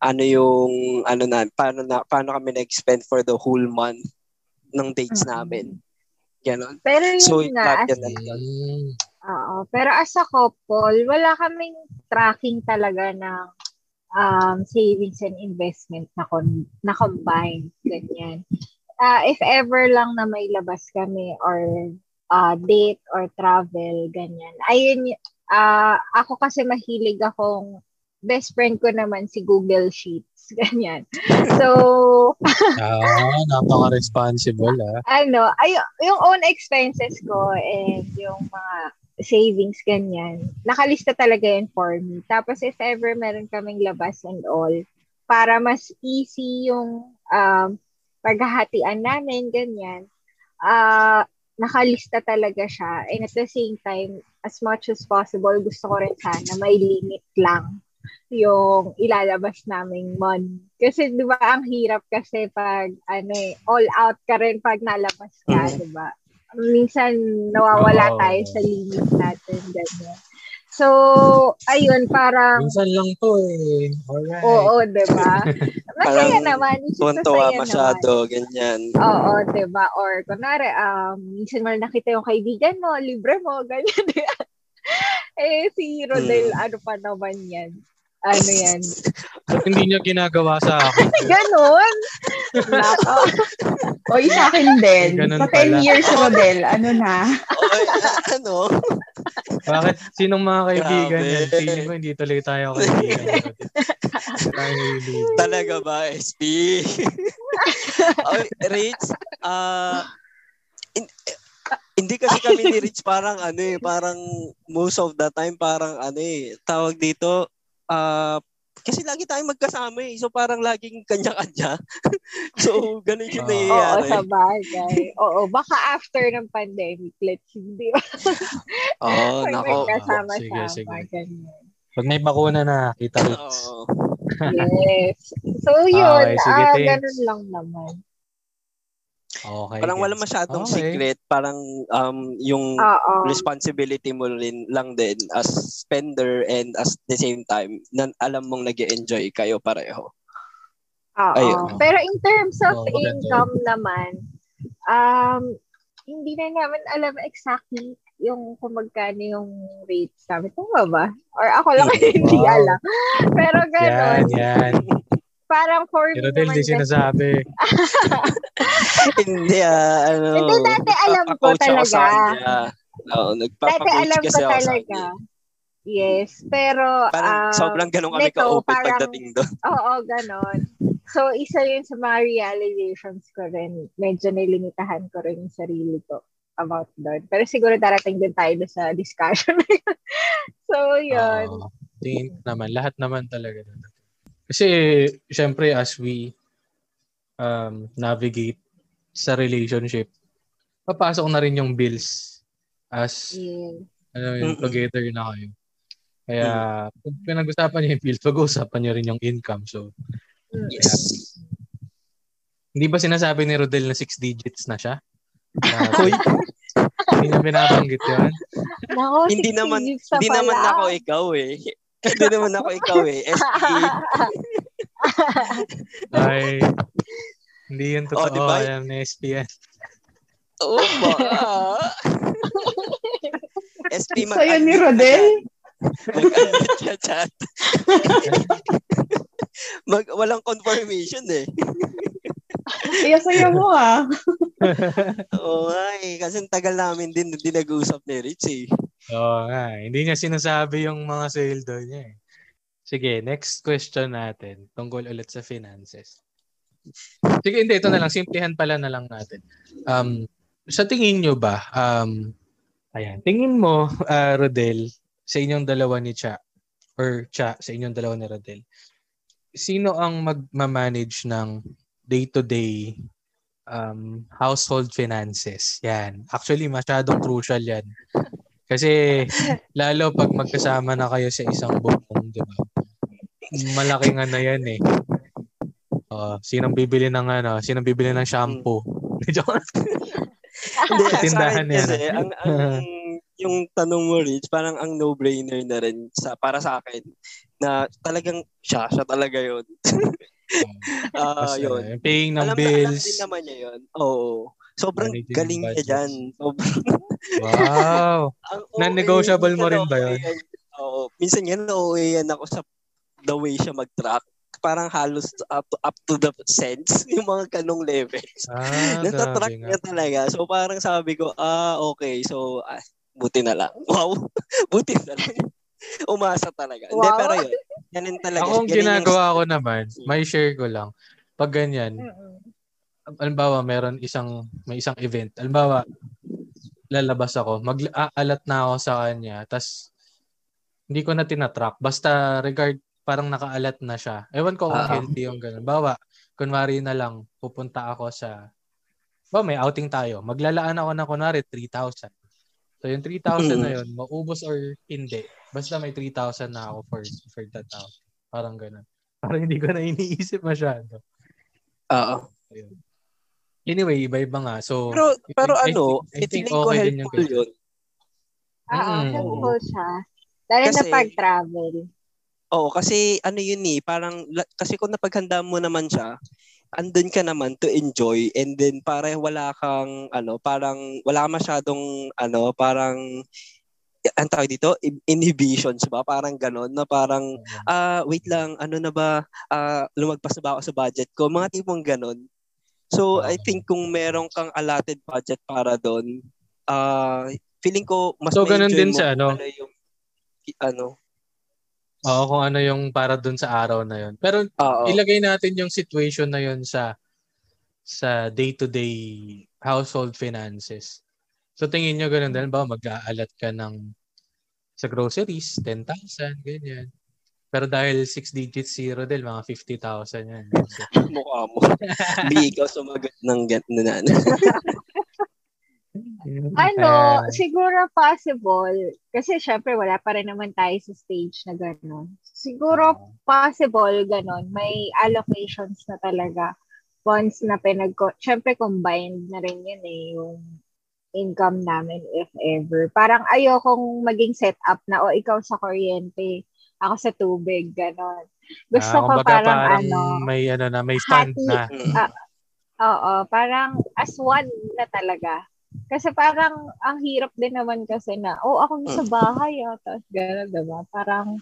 Speaker 2: ano yung ano na paano na paano kami nag-spend for the whole month ng dates namin. Ganon.
Speaker 3: Pero yun
Speaker 2: So,
Speaker 3: nga, as, oo, pero as a couple, wala kaming tracking talaga ng um, savings and investment na, con- na combined. Ganyan. Ah, if ever lang na may labas kami or ah, date or travel, ganyan. Ayun, y- ah, ako kasi mahilig akong best friend ko naman si Google Sheets. Ganyan. So,
Speaker 1: Ah, napaka-responsible ah.
Speaker 3: ano, ay, yung own expenses ko and yung mga savings, ganyan, nakalista talaga yun for me. Tapos if ever meron kaming labas and all, para mas easy yung um, paghahatian namin, ganyan, ah nakalista talaga siya. And at the same time, as much as possible, gusto ko rin sana may limit lang yung ilalabas naming money. Kasi 'di ba ang hirap kasi pag ano eh, all out ka rin pag nalabas ka,
Speaker 2: Mm.
Speaker 3: 'di ba? Minsan nawawala
Speaker 1: Oo.
Speaker 3: tayo sa limit natin ganyan. So, ayun, parang
Speaker 1: Minsan lang to eh. Alright.
Speaker 3: oo, 'di ba? Masaya
Speaker 2: Parang
Speaker 3: naman, masaya
Speaker 2: masyado, ganyan.
Speaker 3: Oo, 'di ba? Or kunwari, um, minsan mo nakita yung kaibigan mo, libre mo, ganyan. di ba? eh, si Rodel, ano pa naman yan? Ano yan?
Speaker 1: Ba't hindi niya ginagawa sa akin?
Speaker 3: Ganon! Nako.
Speaker 4: O, sa akin din.
Speaker 1: Ganun
Speaker 4: Sa 10
Speaker 1: pala.
Speaker 4: years, Rodel, ano na?
Speaker 2: Oy, ano?
Speaker 1: Bakit? Sinong mga kaibigan
Speaker 2: Grabe.
Speaker 1: yan? Feeling ko hindi tuloy tayo kaibigan.
Speaker 2: Talaga ba, SP? Oy, Rich, ah in- hindi kasi kami ni Rich parang ano eh, parang most of the time parang ano eh, tawag dito, ah kasi lagi tayong magkasama eh. So parang laging kanya-kanya. so ganun yung
Speaker 1: Oo.
Speaker 3: Oo,
Speaker 2: nangyayari.
Speaker 3: sa bagay. Oo, baka after ng pandemic, let's see, di ba?
Speaker 2: Oo,
Speaker 3: Pag
Speaker 2: nako.
Speaker 3: nagkasama-sama,
Speaker 1: Sige, sige.
Speaker 3: ganyan.
Speaker 1: Pag may bakuna na, kita.
Speaker 2: Oo.
Speaker 3: Yes. So, yun.
Speaker 1: Okay, sige,
Speaker 3: ah,
Speaker 1: thanks.
Speaker 3: ganun lang naman.
Speaker 1: Okay.
Speaker 2: Parang wala masyadong
Speaker 1: Okay.
Speaker 2: secret. Parang um, yung
Speaker 3: Oo.
Speaker 2: responsibility mo rin lang din as spender and as the same time na alam mong nag enjoy kayo pareho.
Speaker 3: Oo. Pero in terms of
Speaker 1: maganda
Speaker 3: income naman, um, hindi na namin alam exactly yung kung magkano yung rates namin. Tama ba? Or ako lang
Speaker 2: Hmm.
Speaker 3: hindi
Speaker 1: Wow.
Speaker 3: alam. Pero
Speaker 1: Yan,
Speaker 3: gano'n.
Speaker 1: yan.
Speaker 3: Parang for
Speaker 1: Si
Speaker 3: me naman
Speaker 1: di sinasabi.
Speaker 2: Hindi ah, ano.
Speaker 3: Hindi, dati alam ko
Speaker 2: ako
Speaker 3: talaga.
Speaker 2: kanya. Oo,
Speaker 3: Dati alam ko
Speaker 2: kasi ako sa
Speaker 3: talaga.
Speaker 2: kanya.
Speaker 3: Yes, pero
Speaker 2: Parang
Speaker 3: ah,
Speaker 2: sobrang ganun kami
Speaker 3: nito,
Speaker 2: ka-open
Speaker 3: parang-
Speaker 2: pagdating doon.
Speaker 3: Oo, ganon. So, isa yun sa mga realizations ko rin. Medyo nilimitahan ko rin yung sarili ko about doon. Pero siguro darating din tayo doon sa discussion. so, yun.
Speaker 1: Tingin ko naman, lahat naman talaga. Kasi, syempre, as we um, navigate sa relationship, papasok na rin yung bills as
Speaker 3: Yeah.
Speaker 1: ano yun,
Speaker 2: Mm-mm.
Speaker 1: together na kayo. Kaya, kung pinag-usapan niyo yung bills, pag-uusapan niyo rin yung income. So,
Speaker 3: Mm.
Speaker 2: Yes.
Speaker 1: hindi ba sinasabi ni Rodel na six digits na siya? Na, Hoy! hindi niya binabanggit yun.
Speaker 3: Nako,
Speaker 2: Hindi
Speaker 3: 60
Speaker 2: naman
Speaker 3: na
Speaker 2: hindi naman ako ikaw eh. Hindi naman ako ikaw eh. SP.
Speaker 1: Ay, hindi yun totoo.
Speaker 2: Oh, di ba?
Speaker 1: Alam ni SPN.
Speaker 2: Oo ba? SP mag
Speaker 4: Sa'yo ni Rodel?
Speaker 2: Mag-unmute ka chat. Mag, walang confirmation eh.
Speaker 4: Iya sa'yo mo ah.
Speaker 2: Oo nga eh. Kasi tagal namin din hindi nag-uusap ni Rich eh.
Speaker 1: Oo nga. Hindi niya sinasabi yung mga sweldo niya eh. Sige, next question natin. Tungkol ulit sa finances. Sige, hindi. Ito na lang. Simplihan pala na lang natin. Um, sa tingin nyo ba, um, ayan, tingin mo, ah, Rodel, sa inyong dalawa ni Cha, or Cha, sa inyong dalawa ni Rodel, sino ang magmamanage ng day-to-day um, household finances? Yan. Actually, masyadong crucial yan. Kasi lalo pag magkasama na kayo sa isang bubong, di ba? Malaking ano yan eh. Oh, sinong bibili ng ano, sinong bibili ng shampoo? Lang.
Speaker 2: Hindi,
Speaker 1: tindahan yan,
Speaker 2: kasi, ang, ang, yung tanong mo, Rich, parang ang no-brainer na rin sa, para sa akin na talagang siya, siya talaga yun. Ah,
Speaker 1: Tapos,
Speaker 2: yun.
Speaker 1: paying ng
Speaker 2: alam na alam
Speaker 1: bills.
Speaker 2: din naman niya yun. Oo. Sobrang
Speaker 1: Managing
Speaker 2: galing niya
Speaker 1: budgets.
Speaker 2: dyan. Sobrang,
Speaker 1: Wow. Non-negotiable mo rin ba
Speaker 2: minsan
Speaker 1: yun?
Speaker 2: Oo. Minsan yan, OA yan ako sa the way siya mag-track. Parang halos up to, up to the sense yung mga kanong levels.
Speaker 1: Ah, nga.
Speaker 2: niya talaga. So parang sabi ko, ah, okay. So, ah, buti na lang. Wow. buti na lang. Umasa talaga. Hindi,
Speaker 3: Wow.
Speaker 2: pero yun. Ganun talaga.
Speaker 1: Ako ang
Speaker 2: Ganun yung-
Speaker 1: ginagawa ko naman, may share ko lang. Pag ganyan,
Speaker 3: Mm-mm.
Speaker 1: Halimbawa meron isang may isang event. Halimbawa lalabas ako, mag-aalat na ako sa kanya, tas hindi ko na tinatrack. Basta regard parang nakaalat na siya. Ewan ko kung
Speaker 2: Ah.
Speaker 1: healthy yung ganun. Bawa, kunwari na lang, pupunta ako sa, ba may outing tayo. Maglalaan ako ng kunwari 3,000. So yung 3,000 na
Speaker 2: Mm.
Speaker 1: yun, maubos or hindi. Basta may 3,000 na ako for, for that outing. Parang ganun. Parang hindi ko na iniisip masyado.
Speaker 2: Oo.
Speaker 1: Anyway, iba-iba nga. So,
Speaker 2: Pero, pero
Speaker 1: I
Speaker 2: ano,
Speaker 1: think- I think
Speaker 2: ko
Speaker 1: okay
Speaker 2: helpful yun.
Speaker 3: Oo,
Speaker 1: Mm.
Speaker 3: helpful siya. Lalo na
Speaker 2: Kasi-
Speaker 3: pag-travel.
Speaker 2: Oo, kasi ano yun eh, parang, la- kasi kung napaghanda mo naman siya, andun ka naman to enjoy and then para wala kang, ano, parang, wala masyadong, ano, parang, ang tawag dito, in- inhibitions ba? Parang ganon, na parang, ah, wait lang, ano na ba, ah, lumagpas na ba ako sa budget ko? Mga tipong ganon. So, I think kung meron kang allotted budget para doon, ah, feeling ko mas
Speaker 1: So, ganun din
Speaker 2: mo
Speaker 1: sa ano?
Speaker 2: yung, ano,
Speaker 1: Oo, kung ano yung para dun sa araw na yun. Pero
Speaker 2: oo.
Speaker 1: ilagay natin yung situation na yun sa sa day-to-day household finances. So tingin nyo ganun din ba mag-aalat ka ng sa groceries, 10,000, ganyan. Pero dahil 6 digits zero din, mga 50,000 yan. So,
Speaker 2: mukha mo. Di ikaw sumagot ng gano'n na. ano.
Speaker 3: Siguro possible. Kasi syempre wala pa rin naman tayo sa stage na gano'n. Siguro possible gano'n. May allocations na talaga. Funds na pinag Syempre combined na rin yun eh, yung income namin if ever. Parang ayokong maging setup na, o ikaw sa kuryente, ako sa tubig, gano'n. Gusto
Speaker 1: Ah,
Speaker 3: ko
Speaker 1: kumbaga
Speaker 3: parang, ano,
Speaker 1: may ano na, may fund
Speaker 3: hati.
Speaker 1: na.
Speaker 2: Mm.
Speaker 3: Oo, parang as one na talaga. Kasi parang ang hirap din naman kasi na, oh, ako sa bahay ah, tapos gano'n, diba? Parang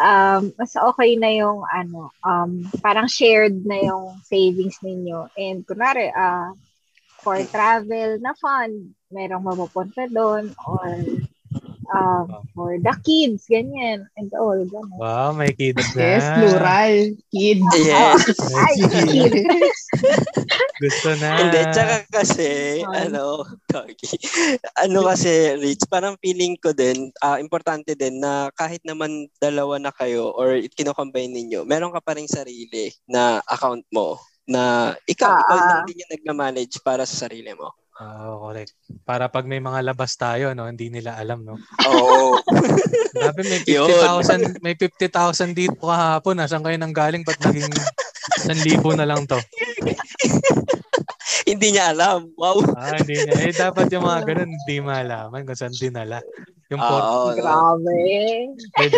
Speaker 3: um, mas okay na yung ano, um, parang shared na yung savings ninyo. And kunwari, uh, for travel na fund, merong mapupunta doon or um, for the kids, ganyan, and all, ganyan.
Speaker 1: Wow, may kids na.
Speaker 4: Yes, plural. Kids.
Speaker 2: Yes.
Speaker 3: Ay, kids.
Speaker 1: Gusto na.
Speaker 2: Hindi, tsaka kasi,
Speaker 3: Ay.
Speaker 2: ano, Doggy, ano kasi, Rich, parang feeling ko din, ah, importante din na kahit naman dalawa na kayo or kinocombine ninyo, meron ka pa rin sarili na account mo na ikaw,
Speaker 3: Ah,
Speaker 2: ikaw
Speaker 3: ah.
Speaker 2: lang din yung nagma-manage para sa sarili mo.
Speaker 1: Oo, correct. Para pag may mga labas tayo, no, hindi nila alam, no.
Speaker 2: Oo.
Speaker 1: Sabi may
Speaker 2: Yun.
Speaker 1: 50,000, may 50,000 dito kahapon, ah. Saan kayo nang galing? Ba't naging 1,000 na lang to?
Speaker 2: Hindi niya alam. Wow.
Speaker 1: Ah, hindi niya. Eh, dapat yung mga ganun, hindi malaman kung saan dinala. Yung por-
Speaker 2: Oo. no?
Speaker 3: Grabe.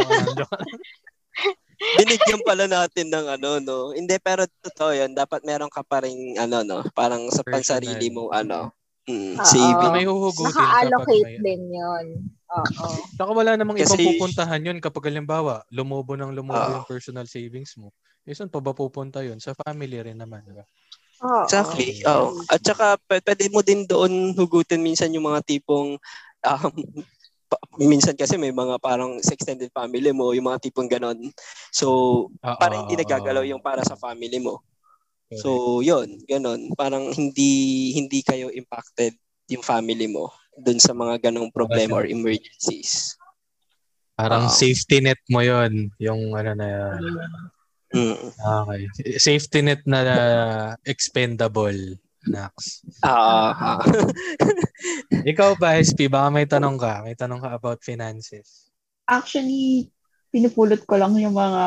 Speaker 2: Binigyan pala natin ng ano, no? Hindi, pero totoo yun. Dapat meron ka pa rin, ano, no? Parang sa pansarili mo, ano, mm,
Speaker 3: Oo.
Speaker 2: saving.
Speaker 1: may huhugutin kapag
Speaker 3: Naka-allocate
Speaker 1: may...
Speaker 3: din yun. Oo.
Speaker 1: Saka wala namang
Speaker 2: Kasi-
Speaker 1: ibang pupuntahan yun kapag halimbawa, lumobo ng lumobo
Speaker 2: Oo.
Speaker 1: yung personal savings mo. Eh, saan pa ba pupunta yun? Sa family rin naman, di ba?
Speaker 3: Oo.
Speaker 2: Exactly. Oh. At saka p- pwede mo din doon hugutin minsan yung mga tipong um, pa- minsan kasi may mga parang sa extended family mo, yung mga tipong ganon. So,
Speaker 1: Oo,
Speaker 2: parang hindi nagagalaw yung para sa family mo. So, yun, ganon. Parang hindi hindi kayo impacted yung family mo dun sa mga ganong problema or emergencies.
Speaker 1: Parang
Speaker 2: Oo.
Speaker 1: safety net mo yon yung ano na yun.
Speaker 2: Mm.
Speaker 1: Okay. Safety net na uh, expendable. Nax.
Speaker 2: Ah, ah.
Speaker 1: Ikaw ba, SP, baka may tanong ka? May tanong ka about finances.
Speaker 4: Actually, pinupulot ko lang yung mga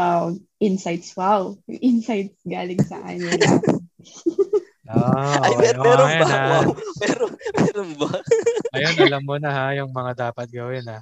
Speaker 4: insights. Wow. Yung insights galing sa kanila.
Speaker 1: Ah,
Speaker 2: Ay,
Speaker 1: okay.
Speaker 2: mer- meron ba?
Speaker 1: na.
Speaker 2: Wow. Meron, meron ba?
Speaker 1: Ayun, alam mo na ha, yung mga dapat gawin ha.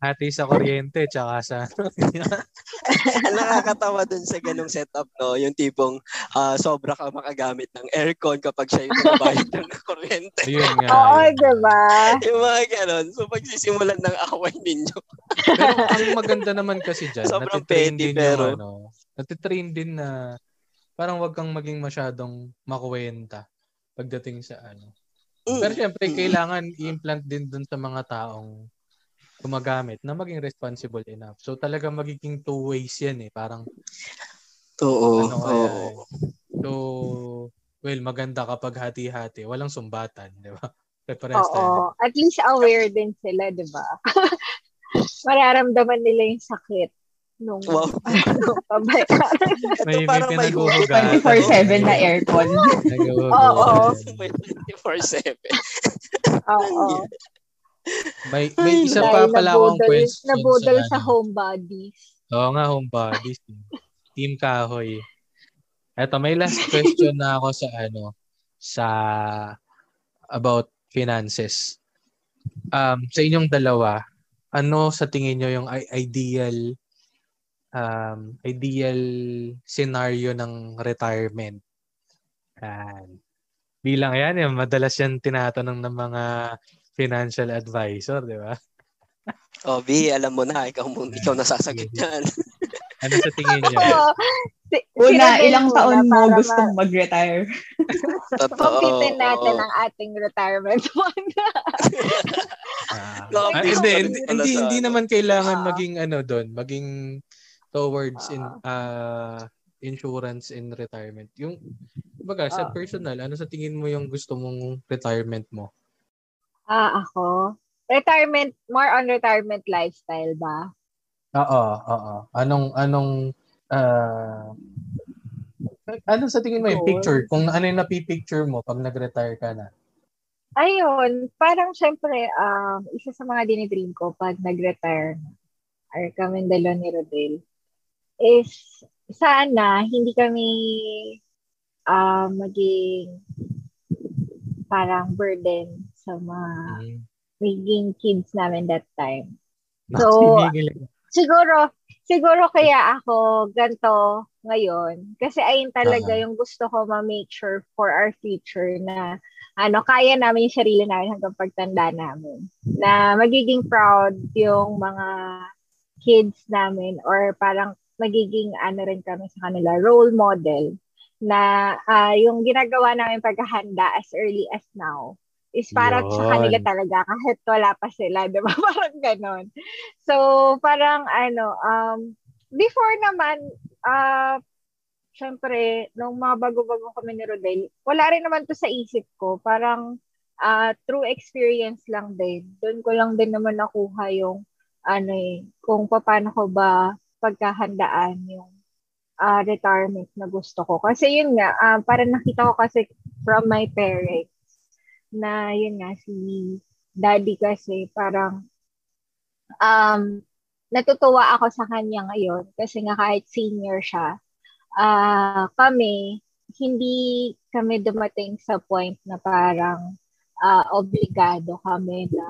Speaker 1: Hati sa kuryente, tsaka sa...
Speaker 2: Nakakatawa dun sa ganong setup, no? Yung tipong ah, sobra ka makagamit ng aircon kapag siya yung nagbayad ng kuryente.
Speaker 1: Ayun nga.
Speaker 3: Oo,
Speaker 1: yun.
Speaker 3: diba?
Speaker 2: yung mga ganon. So, pagsisimulan ng away ninyo.
Speaker 1: Pero ang maganda naman kasi dyan,
Speaker 2: Sobrang
Speaker 1: natitrain
Speaker 2: petty,
Speaker 1: din
Speaker 2: pero-
Speaker 1: yung ano, natitrain din na parang wag kang maging masyadong makuwenta pagdating sa ano.
Speaker 2: Mm.
Speaker 1: Pero syempre,
Speaker 2: Mm.
Speaker 1: kailangan i-implant din dun sa mga taong gumagamit na maging responsible enough. So talaga magiging two ways yan eh. Parang
Speaker 2: Oo.
Speaker 1: ano
Speaker 2: oo.
Speaker 1: eh. So, well, maganda kapag hati-hati. Walang sumbatan, di ba? Tayo.
Speaker 3: Oo. At least aware din sila, di ba? Mararamdaman nila yung sakit nung
Speaker 2: Wow.
Speaker 3: ano, pabayaran.
Speaker 1: May, may
Speaker 2: parang may
Speaker 1: pinaghuhugasan.
Speaker 4: 24-7 na aircon.
Speaker 3: Oo.
Speaker 2: May 24-7.
Speaker 3: Oo.
Speaker 1: May, may isa pa pala akong question
Speaker 3: nabudol
Speaker 1: sa,
Speaker 3: sa
Speaker 1: ano.
Speaker 3: homebodies.
Speaker 1: Oo nga, homebodies. Team Kahoy. Eto, may last question na ako sa ano, sa about finances. Um, sa inyong dalawa, ano sa tingin nyo yung ideal um, ideal scenario ng retirement? Yan. Bilang yan, yung madalas yan tinatanong ng mga financial advisor, di ba?
Speaker 2: Oh, B, alam mo na. Ikaw, mo, ikaw nasasagot yan.
Speaker 1: Ano sa tingin.
Speaker 3: Si-
Speaker 4: Una, ilang taon mo gustong mag-retire?
Speaker 2: Totoo.
Speaker 3: Kumpitin natin ang ating retirement fund.
Speaker 1: Ah, ah, hindi, hindi, hindi, hindi
Speaker 2: ano.
Speaker 1: naman kailangan
Speaker 3: Ah.
Speaker 1: maging ano doon, maging towards in
Speaker 3: Ah.
Speaker 1: uh, insurance in retirement. Yung baga sa personal, ano sa tingin mo yung gusto mong retirement mo?
Speaker 3: Ah, ako. Retirement, more on retirement lifestyle ba?
Speaker 1: Oo, oo. Anong anong uh, ano sa tingin mo yung picture? Kung ano yung napipicture mo pag nag-retire ka na?
Speaker 3: Ayun, parang syempre, um, isa sa mga dinidream ko pag nag-retire na, or kami dalawa ni Rodel, is sana hindi kami ah, maging parang burden sa mga
Speaker 1: Mm.
Speaker 3: magiging kids namin that time.
Speaker 1: So,
Speaker 3: siguro, siguro kaya ako ganto ngayon. Kasi ayun talaga
Speaker 1: Ah.
Speaker 3: yung gusto ko ma-make sure for our future na ano, kaya namin yung sarili namin hanggang pagtanda namin. Na magiging proud yung mga kids namin or parang magiging ano rin kami sa kanila, role model na uh, yung ginagawa namin paghahanda as early as now is para
Speaker 1: Yun.
Speaker 3: sa kanila talaga kahit wala pa sila, di ba? parang ganon. So, parang ano, um, before naman, uh, syempre, nung mga bago-bago kami ni Rodel, wala rin naman to sa isip ko. Parang uh, true experience lang din. Doon ko lang din naman nakuha yung ano eh, kung paano ko ba pagkahandaan yung uh, retirement na gusto ko. Kasi yun nga, uh, parang nakita ko kasi from my parents na yun nga, si daddy kasi parang um, natutuwa ako sa kanya ngayon kasi nga kahit senior siya, uh, kami, hindi kami dumating sa point na parang uh, obligado kami na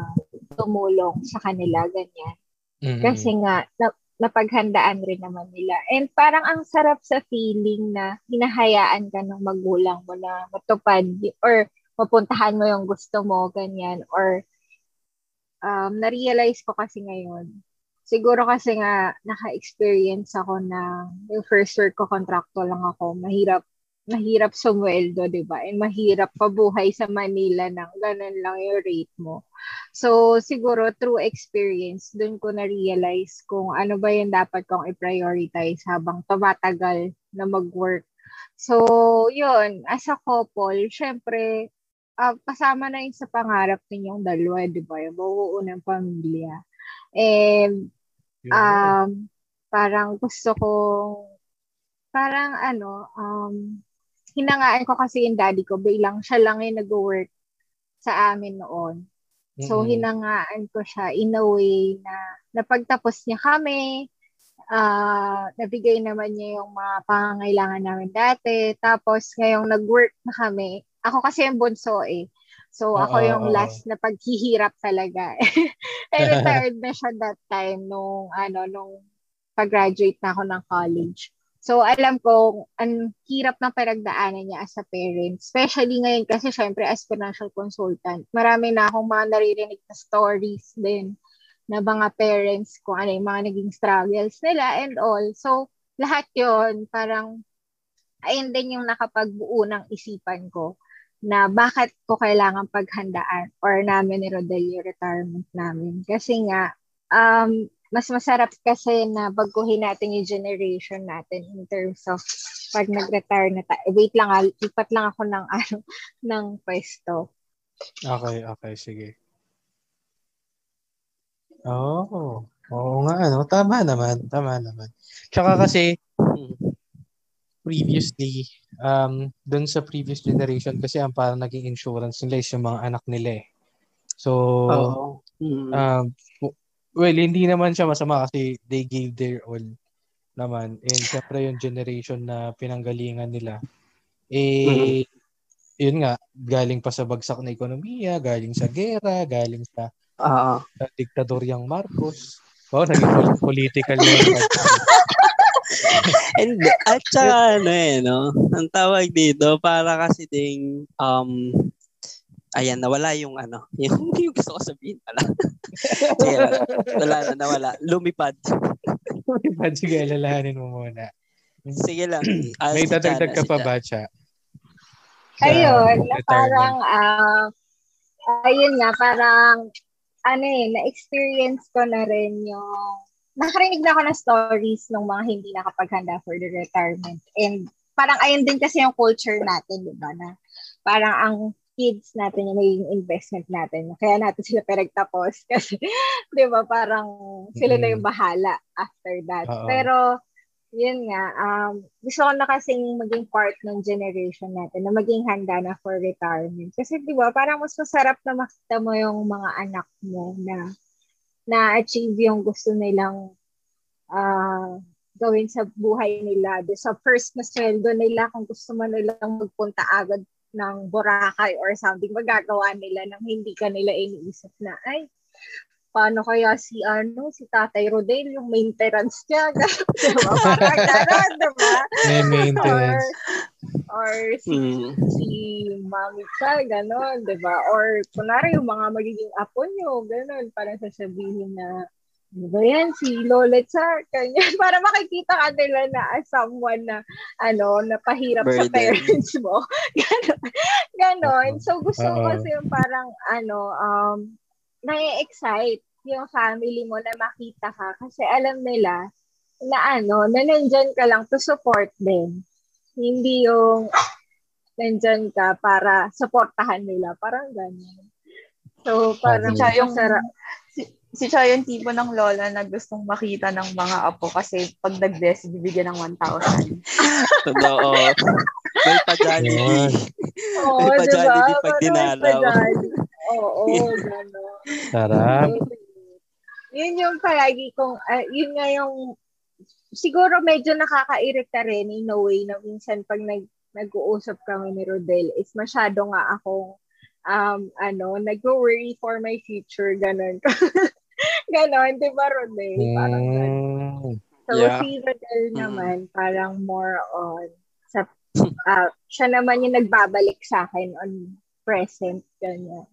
Speaker 3: tumulong sa kanila, ganyan.
Speaker 1: Mhm.
Speaker 3: Kasi nga, na, napaghandaan rin naman nila. And parang ang sarap sa feeling na hinahayaan ka ng magulang mo na matupad or mapuntahan mo yung gusto mo, ganyan. Or um, na-realize ko kasi ngayon, siguro kasi nga naka-experience ako na yung first work ko, contractual lang ako, mahirap mahirap sumweldo, di ba? And mahirap pabuhay sa Manila nang ganun lang yung rate mo. So, siguro through experience, dun ko na-realize kung ano ba yung dapat kong i-prioritize habang tumatagal na mag-work. So, yun, as a couple, syempre, uh, kasama na yun sa pangarap ninyong dalawa, di ba? Yung buo ng pamilya. And, um, parang gusto kong, parang ano, um, hinangaan ko kasi yung daddy ko bilang siya lang yung nag-work sa amin noon. So,
Speaker 1: Mm-mm.
Speaker 3: hinangaan ko siya in a way na napagtapos niya kami, ah nabigay naman niya yung mga pangangailangan namin dati. Tapos, ngayong nag-work na kami, ako kasi yung bunso eh. So, ako
Speaker 1: Oo,
Speaker 3: yung last na paghihirap talaga. eh, retired na siya that time nung, ano, nung pag-graduate na ako ng college. So, alam ko, ang hirap ng pinagdaanan niya as a parent. Especially ngayon kasi, syempre, as financial consultant, marami na akong mga naririnig na stories din na mga parents kung ano yung mga naging struggles nila and all. So, lahat yon parang, ayun din yung nakapagbuo ng isipan ko na bakit ko kailangan paghandaan or namin ni Rodel yung retirement namin. Kasi nga, um, mas masarap kasi na baguhin natin yung generation natin in terms of pag nag-retire na tayo. Wait lang, ah, lipat lang ako ng ano ng pwesto.
Speaker 1: Okay, okay, sige. Oo. Oo nga, ano. Tama naman. Tama naman. Tsaka kasi, previously, um, dun sa previous generation, kasi ang parang naging insurance nila is yung mga anak nila eh. So,
Speaker 2: Oo. Mm.
Speaker 1: um, well, hindi naman siya masama kasi they gave their all naman. And syempre yung generation na pinanggalingan nila, eh, yun nga, galing pa sa bagsak na ekonomiya, galing sa gera, galing sa,
Speaker 2: Oo.
Speaker 1: sa diktadoryang Marcos. Oh, naging pol- political yun.
Speaker 2: And at saka ano eh, no? Ang tawag dito, para kasi ding, um, ayan, nawala yung ano, yung, yung gusto ko sabihin pala. Sige, wala, wala na, nawala. Lumipad.
Speaker 1: Sige, alalahanin mo muna.
Speaker 2: Sige lang. Ah,
Speaker 1: May
Speaker 2: si
Speaker 1: dadagdag
Speaker 2: Chana,
Speaker 1: ka pa ba, Cha?
Speaker 3: Ayun, na parang, ah, ayun nga, parang, ano eh, na-experience ko na rin yung, nakarinig na ako ng stories ng mga hindi nakapaghanda for the retirement. And parang ayun din kasi yung culture natin, di ba, na parang ang kids natin yung magiging investment natin. Kaya natin sila pinagtapos kasi, di ba, parang sila na yung bahala after that.
Speaker 1: Oo.
Speaker 3: Pero, yun nga, um, gusto ko na kasing maging part ng generation natin na maging handa na for retirement. Kasi di ba, parang mas masarap na makita mo yung mga anak mo na na-achieve yung gusto nilang ah gawin sa buhay nila. Do sa first na sweldo nila, kung gusto mo nilang magpunta agad ng Boracay or something, magagawa nila nang hindi ka nila iniisip na, ay, paano kaya si ano si Tatay Rodel yung maintenance niya diba? parang gano'n diba
Speaker 1: May
Speaker 3: or
Speaker 1: maintenance.
Speaker 3: or si
Speaker 2: Mm.
Speaker 3: si Mami Cha, gano'n, di ba? Or kunwari yung mga magiging apo nyo, gano'n, parang sasabihin na Ano ba yan? Si Lolet Sir, ganyan. Para makikita ka nila na as someone na, ano, napahirap sa
Speaker 2: Burden.
Speaker 3: parents mo. Ganon. Ganon. So, gusto ko kasi yung parang, ano, um, na-excite yung family mo na makita ka. Kasi alam nila na ano, na nandyan ka lang to support them. Hindi yung nandyan ka para supportahan nila. Parang gano'n. So, parang
Speaker 4: Siya yung,
Speaker 3: sarap.
Speaker 4: si, si siya yung tipo ng lola na gustong makita ng mga apo kasi pag nag-bless, bibigyan ng 1,000.
Speaker 2: Totoo. May pa-Jollibee.
Speaker 3: Oo,
Speaker 2: May pa-Jollibee
Speaker 3: diba?
Speaker 2: pag dinalaw.
Speaker 3: Oo, gano'n.
Speaker 1: Sarap.
Speaker 3: yun yung palagi kong, ah, yun nga yung, siguro medyo nakakairita rin in a way na minsan pag nag, nag-uusap kami ni Rodel is masyado nga akong, um, ano, nag-worry for my future, ganon. ganon, di ba Rodel? Parang ganon.
Speaker 1: Mm.
Speaker 3: So,
Speaker 2: Yeah.
Speaker 3: si Rodel
Speaker 2: Mm.
Speaker 3: naman, parang more on, sa, ah, siya naman yung nagbabalik sa akin on present, ganyan.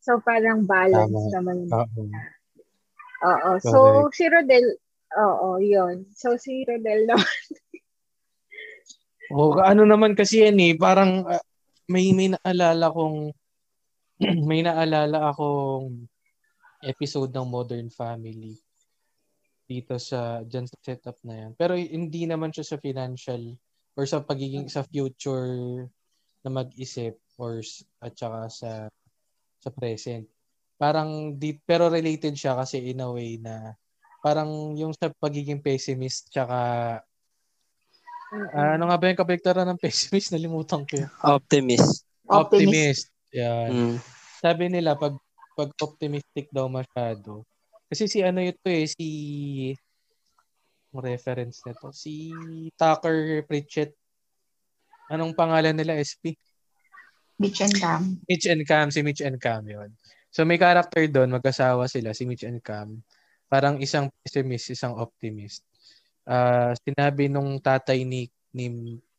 Speaker 3: So, parang balance
Speaker 1: Tama.
Speaker 3: naman.
Speaker 1: Oo.
Speaker 3: Oo. So, si Rodel, oo, yun. So, si Rodel naman.
Speaker 1: O, ano naman kasi yan eh, parang ah, may may naalala kong may naalala akong episode ng Modern Family dito sa dyan sa setup na yan. Pero hindi naman siya sa financial or sa pagiging sa future na mag-isip or at saka sa sa present. Parang di, pero related siya kasi in a way na parang yung sa pagiging pessimist tsaka Ah, ano nga ba yung kabaliktaran ng pessimist? Nalimutan ko yun.
Speaker 2: Optimist.
Speaker 1: Optimist. Yan.
Speaker 2: Mm.
Speaker 1: Sabi nila, pag, pag optimistic daw masyado. Kasi si ano ito eh, si reference nito, si Tucker Pritchett. Anong pangalan nila, SP?
Speaker 4: Beach and Cam.
Speaker 1: Mitch and Cam, si Mitch and Cam yun. So may character doon, mag-asawa sila, si Mitch and Cam. Parang isang pessimist, isang optimist. Ah, sinabi nung tatay ni ni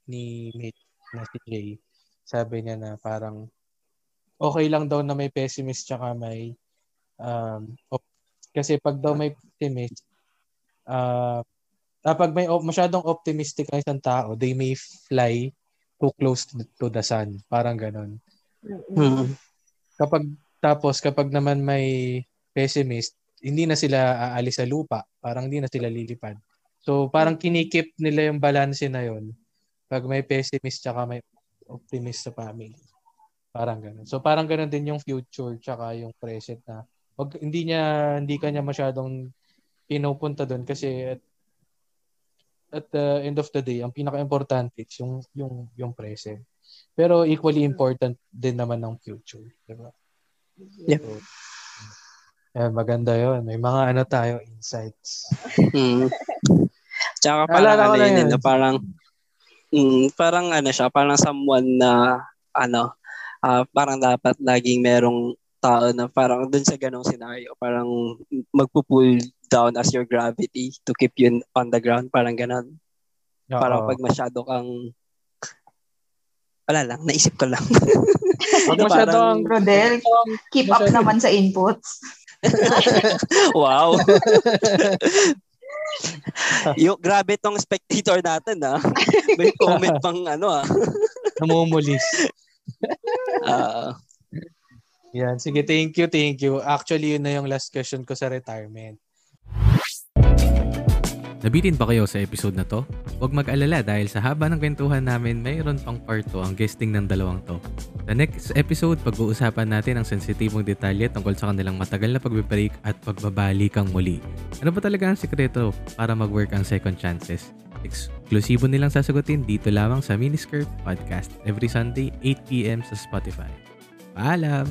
Speaker 1: ni Mitch na si Jay, sabi niya na parang okay lang daw na may pessimist tsaka may um, op- kasi pag daw may pessimist ah ah, pag may op- masyadong optimistic ang isang tao, they may fly too close to, the sun. Parang ganon
Speaker 2: Mm.
Speaker 1: kapag tapos kapag naman may pessimist, hindi na sila aalis sa lupa, parang hindi na sila lilipad. So parang kinikip nila yung balance na yon pag may pessimist tsaka may optimist sa family. Parang ganun. So parang ganun din yung future tsaka yung present na wag, hindi niya hindi kanya masyadong pinupunta doon kasi at, at the end of the day, ang pinaka-importante is yung yung yung present. Pero equally important din naman ng future, di ba?
Speaker 2: Yep.
Speaker 1: So, yan, maganda yon May mga ano tayo, insights.
Speaker 2: Mm. Tsaka parang
Speaker 1: ko
Speaker 2: ano yun,
Speaker 1: yan.
Speaker 2: na parang mm, parang ano siya, parang someone na ano, ah, parang dapat laging merong tao na parang dun sa ganong scenario, parang magpo-pull down as your gravity to keep you on the ground, parang ganon. Parang pag masyado kang wala lang, naisip ko lang.
Speaker 1: Pag masyado
Speaker 2: parang-
Speaker 1: ang
Speaker 4: Rodel, keep up naman sa inputs.
Speaker 2: wow. Yo, grabe tong spectator natin ah. May comment pang ano ah.
Speaker 1: namumulis.
Speaker 2: Ah,
Speaker 1: Yan, sige, thank you, thank you. Actually, yun na yung last question ko sa retirement.
Speaker 5: Nabitin ba kayo sa episode na to? Huwag mag-alala dahil sa haba ng kwentuhan namin, mayroon pang part 2 ang guesting ng dalawang to. Sa next episode, pag-uusapan natin ang sensitibong detalye tungkol sa kanilang matagal na pagbibreak at pagbabalikang muli. Ano ba talaga ang sikreto para mag-work ang second chances? Eksklusibo nilang sasagutin dito lamang sa Miniskirt Podcast every Sunday 8pm sa Spotify. Malam.